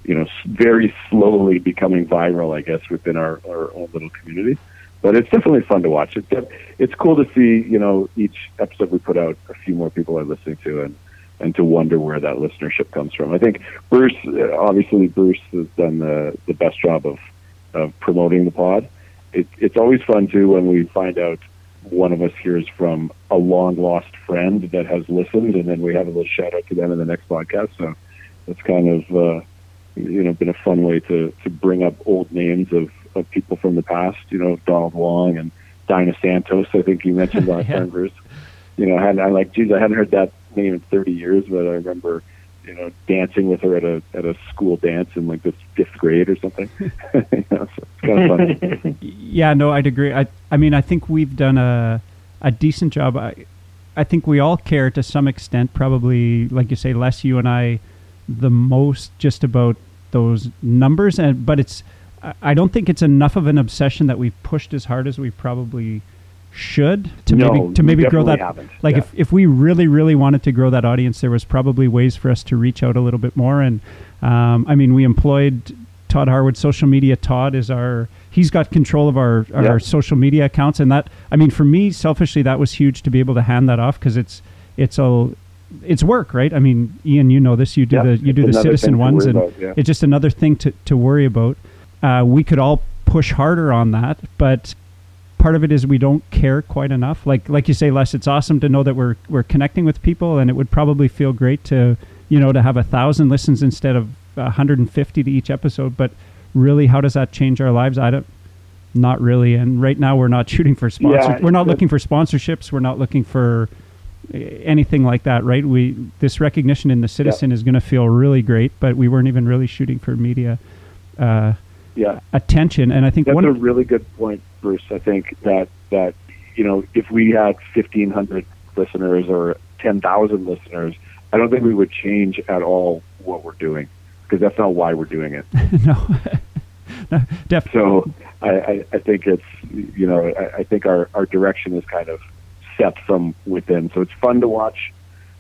you know very slowly becoming viral, I guess, within our our own little community. But it's definitely fun to watch. It's it's cool to see you know each episode we put out, a few more people are listening to, and and to wonder where that listenership comes from. I think Bruce, obviously, Bruce has done the the best job of of promoting the pod. It, it's always fun too when we find out one of us hears from a long lost friend that has listened, and then we have a little shout out to them in the next podcast. So it's kind of uh, you know been a fun way to to bring up old names of of people from the past. You know, Donald Wong and Dinah Santos. I think you mentioned last Yeah. time, Bruce. You know, and I'm like, geez, I hadn't heard that name in 30 years, but I remember you know, dancing with her at a at a school dance in like the fifth grade or something. you know, so it's kind of fun. Yeah, no, I'd agree. I, I mean, I think we've done a, a decent job. I, I think we all care to some extent. Probably, like you say, Les you and I, the most just about those numbers. And but it's, I don't think it's enough of an obsession that we've pushed as hard as we probably should to No, maybe to maybe grow that. haven't. Like Yeah. if if we really really wanted to grow that audience, there was probably ways for us to reach out a little bit more. And um, I mean, we employed Todd Harwood, social media. Todd is our he's got control of our our Yeah. social media accounts, and that I mean, for me selfishly, that was huge to be able to hand that off because it's it's a it's work, right? I mean, Ian, you know this. You do Yeah, the you do the citizen ones, and about, yeah. it's just another thing to to worry about. Uh, we could all push harder on that, but part of it is we don't care quite enough. Like like you say, Les, it's awesome to know that we're we're connecting with people, and it would probably feel great to you know to have a thousand listens instead of 150 to each episode. But really, how does that change our lives? I don't. Not really. And right now, we're not shooting for sponsors. Yeah, we're not looking for sponsorships. We're not looking for uh, anything like that, right? We this recognition in the citizen is going to feel really great, but we weren't even really shooting for media uh, Yeah, attention. And I think that's one a really good point, Bruce. I think that that you know if we had fifteen hundred listeners or ten thousand listeners, I don't think we would change at all what we're doing. because that's not why we're doing it. no, no, def- So I, I, I think it's you know I, I think our, our direction is kind of set from within. So it's fun to watch.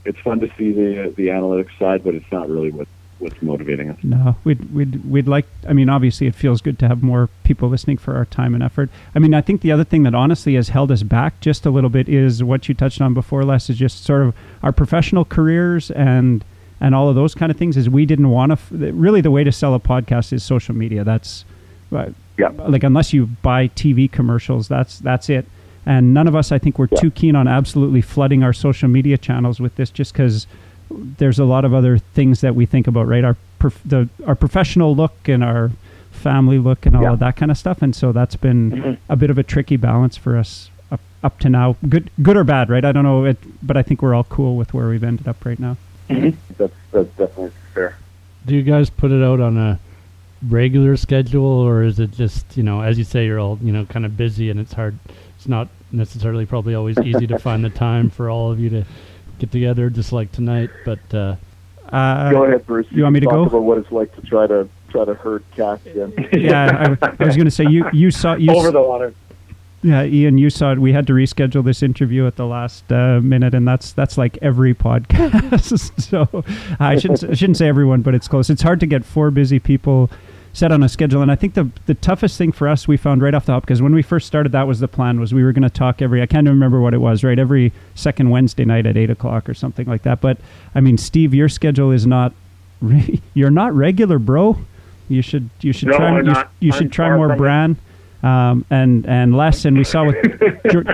It's fun to see the the analytics side, but it's not really what what's motivating us. No, we'd we'd we'd like. I mean, obviously, it feels good to have more people listening for our time and effort. I mean, I think the other thing that honestly has held us back just a little bit is what you touched on before, Les, is just sort of our professional careers and and all of those kind of things. Is we didn't want to. F- really, the way to sell a podcast is social media. That's uh, Yeah. like unless you buy TV commercials, that's that's it. And none of us, I think, were Yeah. too keen on absolutely flooding our social media channels with this, just because there's a lot of other things that we think about, right? Our prof- the our professional look and our family look and all Yeah. of that kind of stuff. And so that's been Mhm. a bit of a tricky balance for us up, up to now. Good, good or bad, right? I don't know, it, but I think we're all cool with where we've ended up right now. That's that's definitely fair. Do you guys put it out on a regular schedule, or is it just you know, as you say, you're all you know kind of busy and it's hard. It's not necessarily probably always easy to find the time for all of you to get together, just like tonight. But uh, Uh, go ahead, Bruce. you want me to talk go? about what it's like to try to try to herd cats yeah, I, I was going to say you you saw you Over s- the water. Yeah, Ian, you saw it. We had to reschedule this interview at the last uh, minute, and that's that's like every podcast. so I shouldn't I shouldn't say everyone, but it's close. It's hard to get four busy people set on a schedule, and I think the the toughest thing for us we found right off the hop because when we first started, that was the plan was we were going to talk every I can't remember what it was right every second Wednesday night at eight o'clock or something like that. But I mean, Steve, your schedule is not re- you're not regular, bro. You should you should No, try you, you should try more. Bran um, and and Les. and we saw with George,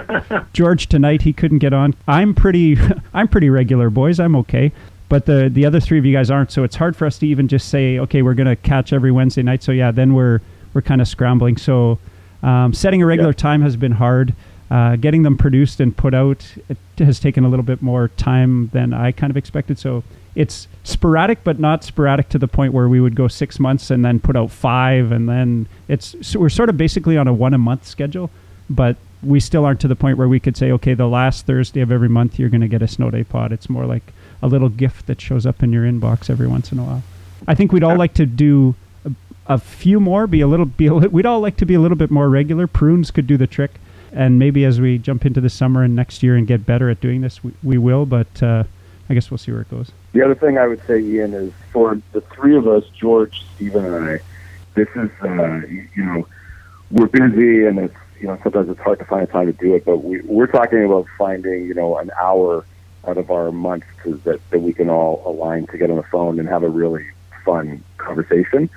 George tonight he couldn't get on. I'm pretty I'm pretty regular, boys. I'm okay, but the the other three of you guys aren't. So it's hard for us to even just say, okay, we're gonna catch every Wednesday night. So yeah, then we're we're kind of scrambling. So um, setting a regular Yeah. time has been hard. Uh, getting them produced and put out it has taken a little bit more time than I kind of expected. So it's sporadic, but not sporadic to the point where we would go six months and then put out five, and then it's so we're sort of basically on a one a month schedule, but we still aren't to the point where we could say, okay, the last Thursday of every month you're going to get a snow day pod. It's more like a little gift that shows up in your inbox every once in a while. I think we'd all like to do a, a few more, be a little, be a, li- we'd all like to be a little bit more regular. Prunes could do the trick, and maybe as we jump into the summer and next year and get better at doing this, we, we will. But uh, I guess we'll see where it goes. The other thing I would say, Ian, is for the three of us, George, Stephen, and I, this is, uh, you know, we're busy and it's, you know, sometimes it's hard to find time to do it, but we, we're talking about finding, you know, an hour out of our month to, that, that we can all align to get on the phone and have a really fun conversation.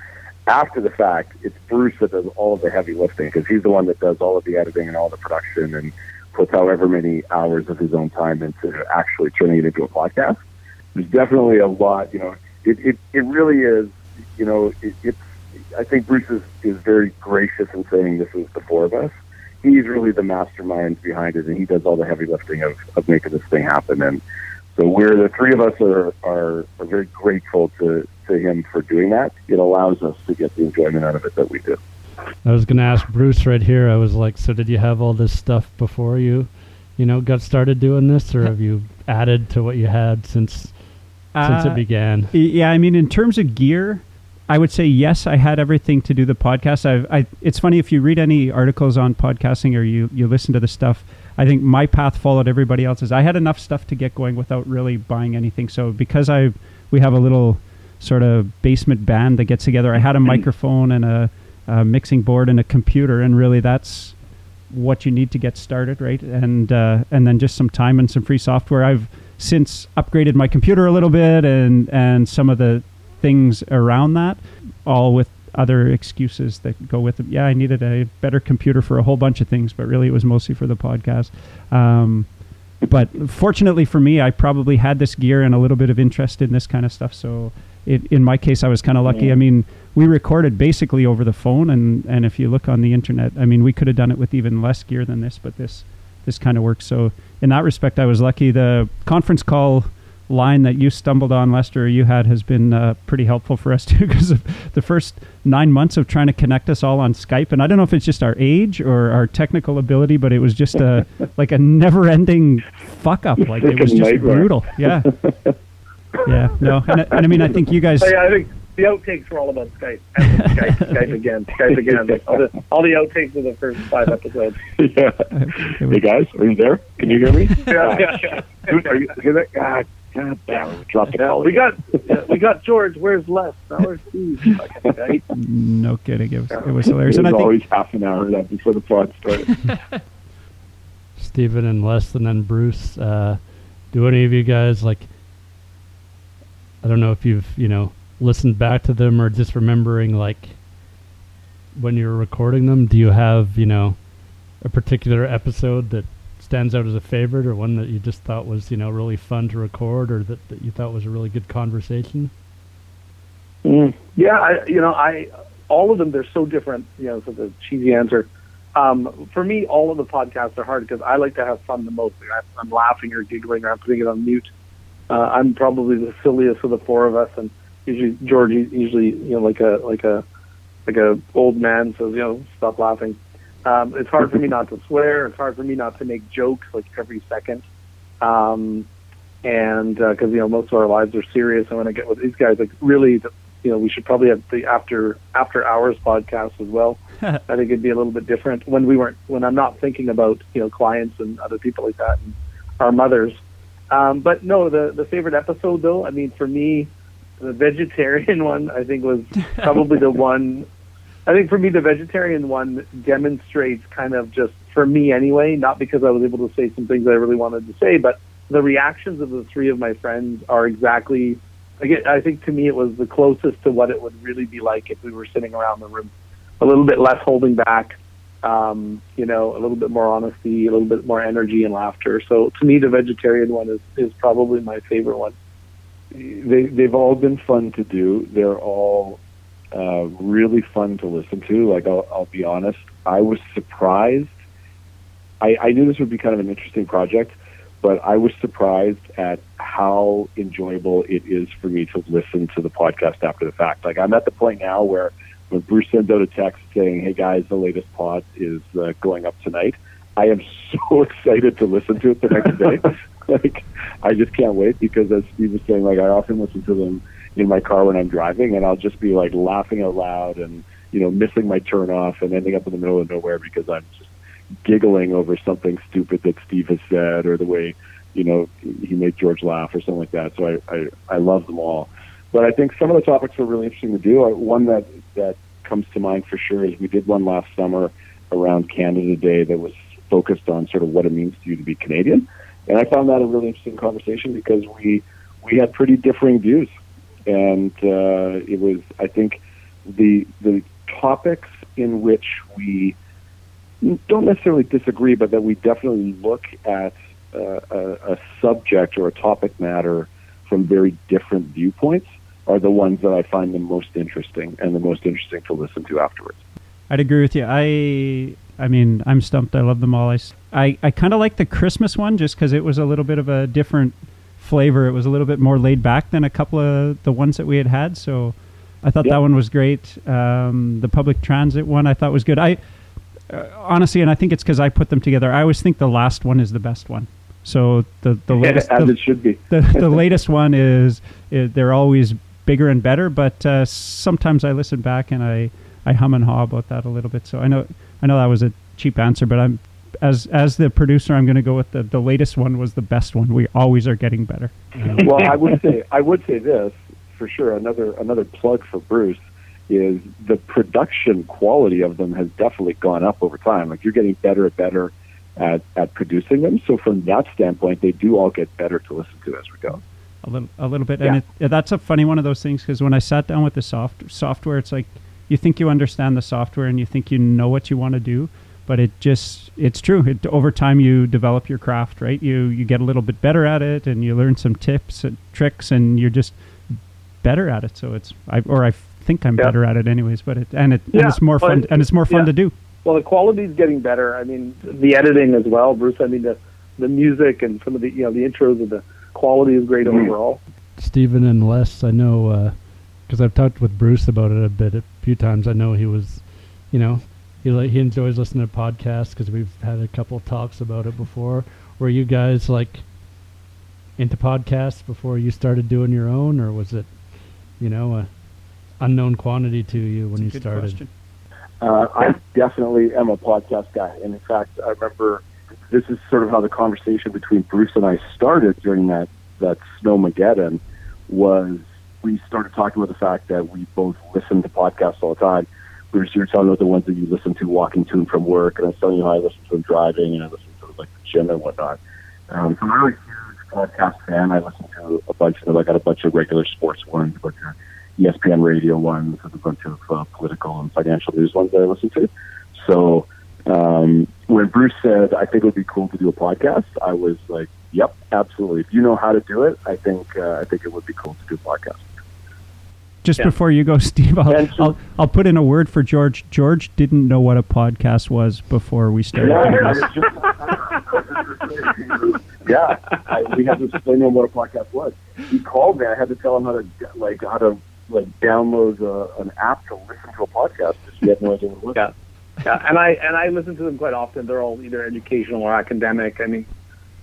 After the fact, it's Bruce that does all of the heavy lifting because he's the one that does all of the editing and all the production and puts however many hours of his own time into actually turning it into a podcast there's definitely a lot. You know, it it, it really is. You know, it, it's. I think Bruce is, is very gracious in saying this is the four of us. He's really the mastermind behind it, and he does all the heavy lifting of, of making this thing happen. And so we're the three of us are, are are very grateful to to him for doing that. It allows us to get the enjoyment out of it that we do. I was going to ask Bruce right here. I was like, so did you have all this stuff before you, you know, got started doing this, or have you added to what you had since since Uh, it began? Yeah, I mean, in terms of gear, I would say yes. I had everything to do the podcast. I've, I, it's funny if you read any articles on podcasting or you you listen to the stuff. I think my path followed everybody else's. I had enough stuff to get going without really buying anything. So because I we have a little sort of basement band that gets together, I had a microphone and a, a mixing board and a computer, and really that's what you need to get started, right? And uh, and then just some time and some free software. I've since upgraded my computer a little bit and and some of the things around that, all with other excuses that go with it. Yeah, I needed a better computer for a whole bunch of things, but really it was mostly for the podcast. Um, but fortunately for me, I probably had this gear and a little bit of interest in this kind of stuff. So it, in my case, I was kind of lucky. Yeah. I mean, we recorded basically over the phone, and, and if you look on the internet, I mean, we could have done it with even less gear than this, but this this kind of works. So in that respect, I was lucky. The conference call line that you stumbled on, Lester, or you had, has been uh, pretty helpful for us too, because of the first nine months of trying to connect us all on Skype. And I don't know if it's just our age or our technical ability, but it was just a like a never-ending fuck up. Like it was just nightmare. brutal. Yeah. Yeah. No. And, I- and I mean, I think you guys. Oh, yeah, I think the outtakes were all about Skype. Skype, Skype again, Skype again. All the, all the outtakes of the first five episodes. yeah. Hey guys, are you there? Can you hear me? Yeah, yeah, yeah. Dude, are you hear that? God, God damn it. Drop the Yeah, call. we got we got George. Where's Les? Now where's Steve? Right. No kidding. It was, it was It hilarious. was And I think always half an hour that before the pod started. Stephen and Les and then Bruce. Uh, do any of you guys like? I don't know if you've you know listened back to them or just remembering like when you're recording them. Do you have you know a particular episode that stands out as a favorite, or one that you just thought was you know really fun to record, or that, that you thought was a really good conversation? Mm. Yeah, I, you know, I all of them they're so different. You know, so the cheesy answer. Um, for me, all of the podcasts are hard because I like to have fun the most. I- I'm laughing or giggling or I'm putting it on mute. Uh, I'm probably the silliest of the four of us, and usually George usually you know like a like a like a old man says you know stop laughing. Um, it's hard for me not to swear. It's hard for me not to make jokes like every second. Um, and because you know most of our lives are serious, and when I get with these guys, like really, the, you know, we should probably have the after after hours podcast as well. I think it'd be a little bit different when we weren't when I'm not thinking about you know clients and other people like that and our mothers. Um, but no, the the favorite episode though, I mean, for me, the vegetarian one I think was probably the one. I think for me, the vegetarian one demonstrates kind of just for me anyway, not because I was able to say some things I really wanted to say, but the reactions of the three of my friends are exactly. Again, I think to me it was the closest to what it would really be like if we were sitting around the room, a little bit less holding back, um, you know, a little bit more honesty, a little bit more energy and laughter. So to me, the vegetarian one is is probably my favorite one. they they've all been fun to do. They're all uh, really fun to listen to. Like I'll, I'll be honest, I was surprised. I, I knew this would be kind of an interesting project, but I was surprised at how enjoyable it is for me to listen to the podcast after the fact. Like I'm at the point now where when Bruce sends out a text saying, "Hey guys, the latest pod is uh, going up tonight," I am so excited to listen to it the next day. like I just can't wait because as Steve was saying, like I often listen to them in my car when I'm driving, and I'll just be like laughing out loud and you know missing my turn off and ending up in the middle of nowhere because I'm just giggling over something stupid that Steve has said or the way you know he made George laugh or something like that. So I I, I love them all. But I think some of the topics are really interesting to do. Uh, One that that comes to mind for sure is we did one last summer around Canada Day that was focused on sort of what it means to you to be Canadian, and I found that a really interesting conversation because we we had pretty differing views, and uh, it was I think the the topics in which we don't necessarily disagree, but that we definitely look at uh, a, a subject or a topic matter from very different viewpoints are the ones that I find the most interesting and the most interesting to listen to afterwards. I'd agree with you. I I mean, I'm stumped. I love them all. I, I, I kind of like the Christmas one just because it was a little bit of a different flavor. It was a little bit more laid back than a couple of the ones that we had had. So I thought Yeah. that one was great. Um, the public transit one I thought was good. I uh, honestly, and I think it's because I put them together. I always think the last one is the best one. So the the latest as the, it should be. the, the latest one is, is they're always bigger and better but uh, sometimes i listen back and i i hum and haw about that a little bit so i know i know that was a cheap answer but i'm as as the producer i'm going to go with the the latest one was the best one we always are getting better well, I would say I would say this for sure. Another another plug for Bruce is the production quality of them has definitely gone up over time. Like you're getting better and better at, at producing them. So from that standpoint, they do all get better to listen to as we go. a little a little bit Yeah. and it, that's a funny one of those things because when i sat down with the soft software it's like you think you understand the software and you think you know what you want to do but it just it's true it, over time you develop your craft right you you get a little bit better at it and you learn some tips and tricks and you're just better at it so it's I, or i think i'm Yeah. better at it anyways but it and it and it's more fun it- and it's more fun yeah. to do Well, the quality's getting better. I mean, the editing as well, Bruce. I mean, the the music and some of the you know the intros of the quality is great mm-hmm. overall. Stephen and Les, I know uh, because I've talked with Bruce about it a bit a few times. I know he was, you know, he li- he enjoys listening to podcasts because we've had a couple talks about it before. Were you guys like into podcasts before you started doing your own, or was it, you know, uh, unknown quantity to you when you started? Uh, I definitely am a podcast guy. And in fact, I remember this is sort of how the conversation between Bruce and I started during that, that Snowmageddon was we started talking about the fact that we both listen to podcasts all the time. Bruce, you were telling me about the ones that you listen to walking to and from work, and I was telling you how I listen to them driving, and I listen to them like the gym and whatnot. Um, so I'm a really huge podcast fan. I listen to a bunch of them. I got a bunch of regular sports ones, a bunch of ESPN radio ones, and a bunch of uh, political and financial news ones that I listen to. So um, when Bruce said, I think it would be cool to do a podcast, I was like, yep, absolutely. If you know how to do it, I think uh, I think it would be cool to do a podcast. Just Yeah. before you go, Steve, I'll, And so- I'll, I'll put in a word for George. George didn't know what a podcast was before we started. doing this. just- yeah, I, we had to explain to him what a podcast was. He called me. I had to tell him how to like how to like download uh, an app to listen to a podcast because he had no idea what it was. Yeah. Yeah, and I and I listen to them quite often. They're all either educational or academic. I mean,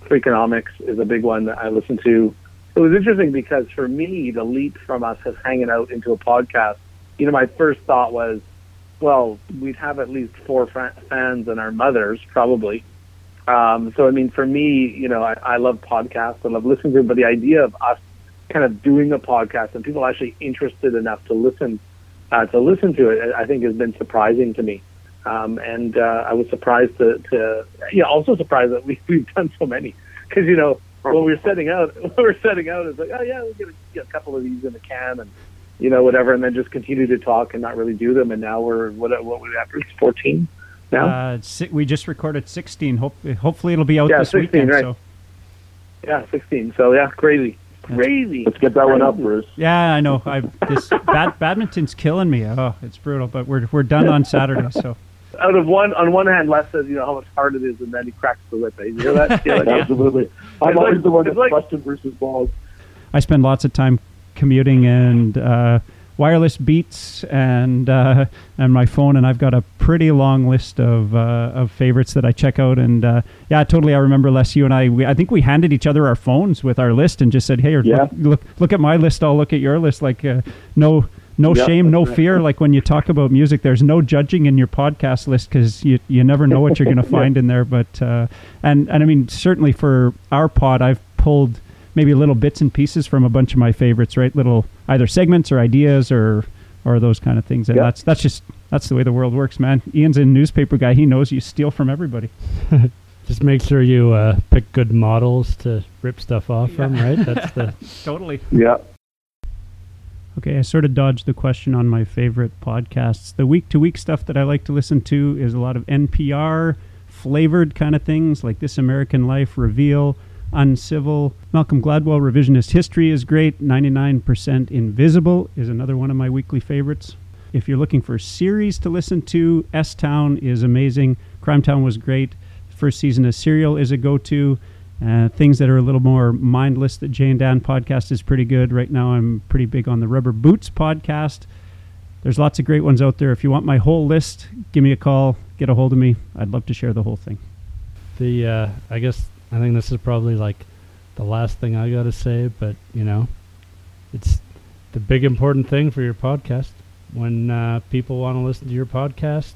Freakonomics is a big one that I listen to. It was interesting because for me, the leap from us as hanging out into a podcast, you know, my first thought was, well, we'd have at least four fa- fans and our mothers probably. Um, so I mean, for me, you know, I, I love podcasts. I love listening to them, but the idea of us kind of doing a podcast and people actually interested enough to listen uh, to listen to it, I think has been surprising to me. Um, and uh, I was surprised to, to yeah, also surprised that we, we've done so many because you know when we were setting out, when we were setting out, it's like oh yeah, we'll get a, get a couple of these in the can and you know whatever, and then just continue to talk and not really do them. And now we're what what we after it's fourteen now. Uh, we just recorded 16. Hope, hopefully, it'll be out Yeah, this 16, weekend. right. So, yeah, sixteen. So yeah, crazy, crazy. Let's get that one up, Bruce. yeah, I know. I this bad, badminton's killing me. Oh, it's brutal. But we're we're done on Saturday. So Out of one, on one hand, Les says you know how much hard it is, and then he cracks the whip. You hear that? Yeah, yeah. Absolutely. I'm It's always like- the one it's that's like- questioned Bruce's balls. I spend lots of time commuting and uh, wireless beats and uh, and my phone, and I've got a pretty long list of uh, of favorites that I check out. And uh, yeah, totally. I remember Les, you and I. We, I think we handed each other our phones with our list and just said, "Hey, Yeah. look, look, look at my list. I'll look at your list." Like uh, no. No Yeah, shame, no right. fear. Like when you talk about music, there's no judging in your podcast list because you you never know what you're going to find in there. But uh, and and I mean certainly for our pod, I've pulled maybe little bits and pieces from a bunch of my favorites, right? Little either segments or ideas or or those kind of things. And Yeah. that's that's just that's the way the world works, man. Ian's a newspaper guy. He knows you steal from everybody. Just make sure you uh, pick good models to rip stuff off from, right? That's the Totally. Yeah. Okay, I sort of dodged the question on my favorite podcasts. The week to week stuff that I like to listen to is a lot of NPR flavored kind of things like This American Life, Reveal, Uncivil. Malcolm Gladwell Revisionist History is great. 99% Invisible is another one of my weekly favorites. If you're looking for series to listen to, S Town is amazing. Crime Town was great. First season of Serial is a go to. Uh, things that are a little more mindless. Jay and Dan podcast is pretty good. Right now, I'm pretty big on the Rubber Boots podcast. There's lots of great ones out there. If you want my whole list, give me a call, get a hold of me. I'd love to share the whole thing. the. Uh, I guess I think this is probably like the last thing I got to say, but you know, it's the big important thing for your podcast. When uh, people want to listen to your podcast,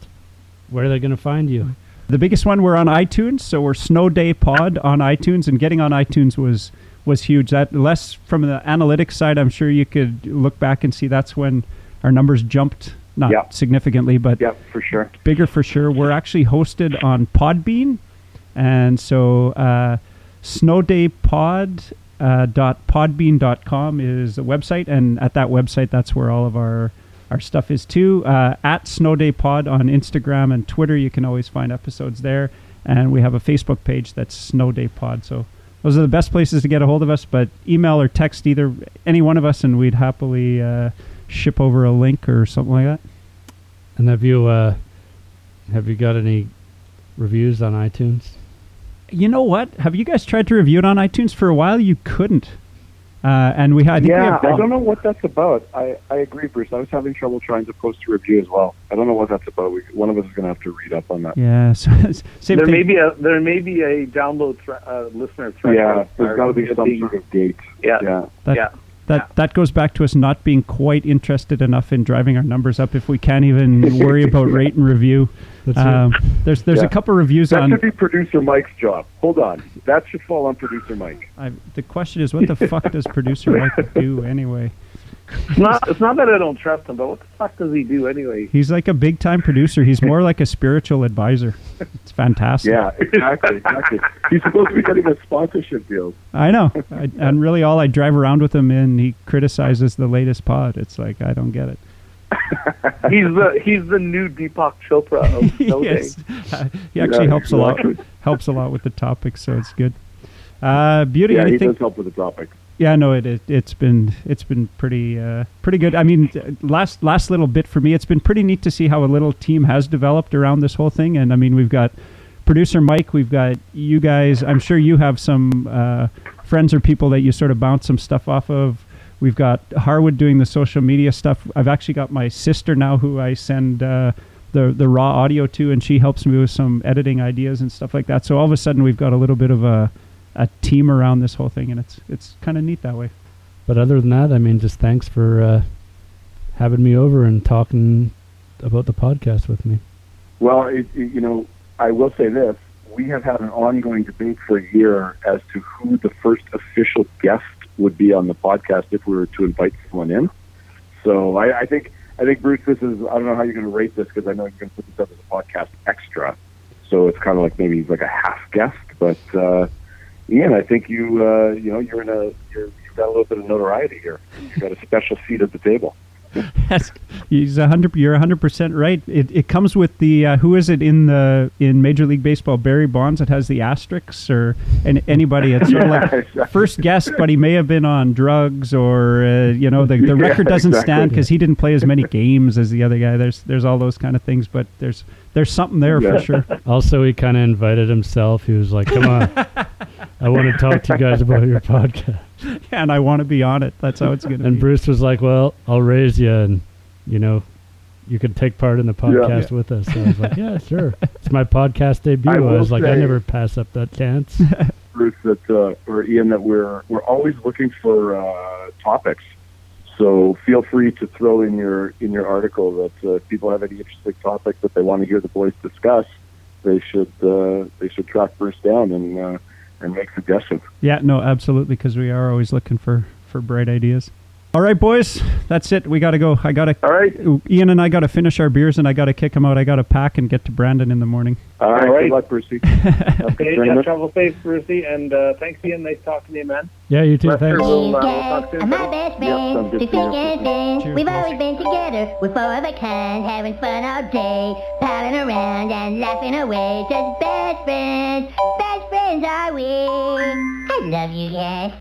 where are they going to find you? The biggest one, we're on iTunes, so we're Snow Day Pod on iTunes, and getting on iTunes was was huge. That Les from the analytics side, I'm sure you could look back and see that's when our numbers jumped, not Yeah. significantly, but Yeah, for sure. bigger for sure. We're actually hosted on Podbean, and so uh, snowdaypod uh, dot podbean.com is the website, and at that website, that's where all of our our stuff is too. Uh, at snowdaypod on Instagram and Twitter, you can always find episodes there, and we have a Facebook page that's snowdaypod. So those are the best places to get a hold of us. But email or text either any one of us, and we'd happily uh, ship over a link or something like that. And have you uh, have you got any reviews on iTunes? You know what? Have you guys tried to review it on iTunes for a while? You couldn't. Uh, and we had. I think we yeah, have, I don't know what that's about. I, I agree, Bruce. I was having trouble trying to post a review as well. I don't know what that's about. We, one of us is going to have to read up on that. Yeah. So, same There thing. may be a there may be a download thre- uh, listener thread. Yeah, there's got to be some sort of date. Yeah. Yeah. That- yeah. That that goes back to us not being quite interested enough in driving our numbers up if we can't even worry about rate and review. That's it. Um, there's there's Yeah. a couple reviews That on. That should be producer Mike's job. Hold on, that should fall on producer Mike. I, the question is, what the fuck does producer Mike do anyway? It's not. It's not that I don't trust him, but what the fuck does he do anyway? He's like a big time producer. He's more like a spiritual advisor. It's fantastic. Yeah, exactly, exactly. He's supposed to be getting a sponsorship deal. I know. I, and really, all I drive around with him in, he criticizes the latest pod. It's like I don't get it. He's the he's the new Deepak Chopra of. Yes. Uh, he actually Yeah, helps a lot. Helps a lot with the topic, so it's good. Uh, beauty. Yeah, he anything? does help with the topic. Yeah, no, it, it it's been it's been pretty uh, pretty good. I mean, last last little bit for me, it's been pretty neat to see how a little team has developed around this whole thing. And I mean, we've got producer Mike, we've got you guys. I'm sure you have some uh, friends or people that you sort of bounce some stuff off of. We've got Harwood doing the social media stuff. I've actually got my sister now who I send uh, the the raw audio to, and she helps me with some editing ideas and stuff like that. So all of a sudden, we've got a little bit of a a team around this whole thing, and it's it's kind of neat that way. But other than that, I mean, just thanks for uh, having me over and talking about the podcast with me. Well, it, it- you know, I will say this: we have had an ongoing debate for a year as to who the first official guest would be on the podcast if we were to invite someone in. So I, I think I think Bruce, this is I don't know how you're going to rate this because I know you're going to put this up as a podcast extra. So it's kind of like maybe he's like a half guest, but uh, Ian, I think you uh, you know you're in a you're, you've got a little bit of notoriety here. You've got a special seat at the table. Yes, he's a hundred. You're a hundred percent right. It, it comes with the uh, who is it in the in Major League Baseball? Barry Bonds. It has the asterisks or and anybody. It's sort of Yeah, like exactly. first guest, but he may have been on drugs or uh, you know the the Yeah, record doesn't exactly. stand because he didn't play as many games as the other guy. There's there's all those kind of things, but there's there's something there Yeah. for sure. Also, he kind of invited himself. He was like, "Come on, I want to talk to you guys about your podcast." and I want to be on it. That's how it's gonna be. And. Bruce was like, "Well, I'll raise you, and you know, you could take part in the podcast with us." So I was like, "Yeah, sure." It's my podcast debut. I I, was like, "I never pass up that chance." Bruce that uh, or Ian that we're we're always looking for uh, topics. So feel free to throw in your in your article that uh, if people have any interesting topics that they want to hear the boys discuss, they should uh, they should track Bruce down and uh, and make suggestions. Yeah, no, absolutely, because we are always looking for for bright ideas. All right, boys, that's it. We got to go. I got to. All right. Ian and I got to finish our beers, and I got to kick them out. I got to pack and get to Brandon in the morning. All right, right. good luck, Brucey. Okay. Very Yeah, travel safe, Brucey, and uh, thanks, Ian. Nice talking to you, man. yeah, you too. Lester Thanks. will, uh, we'll talk soon. are my best Yep, sounds friends, good to to you. thick and thin. Cheers, We've boys. always been together, we're four of a kind, having fun all day, palling around and laughing away. Just best friends, best friends are we. I love you guys.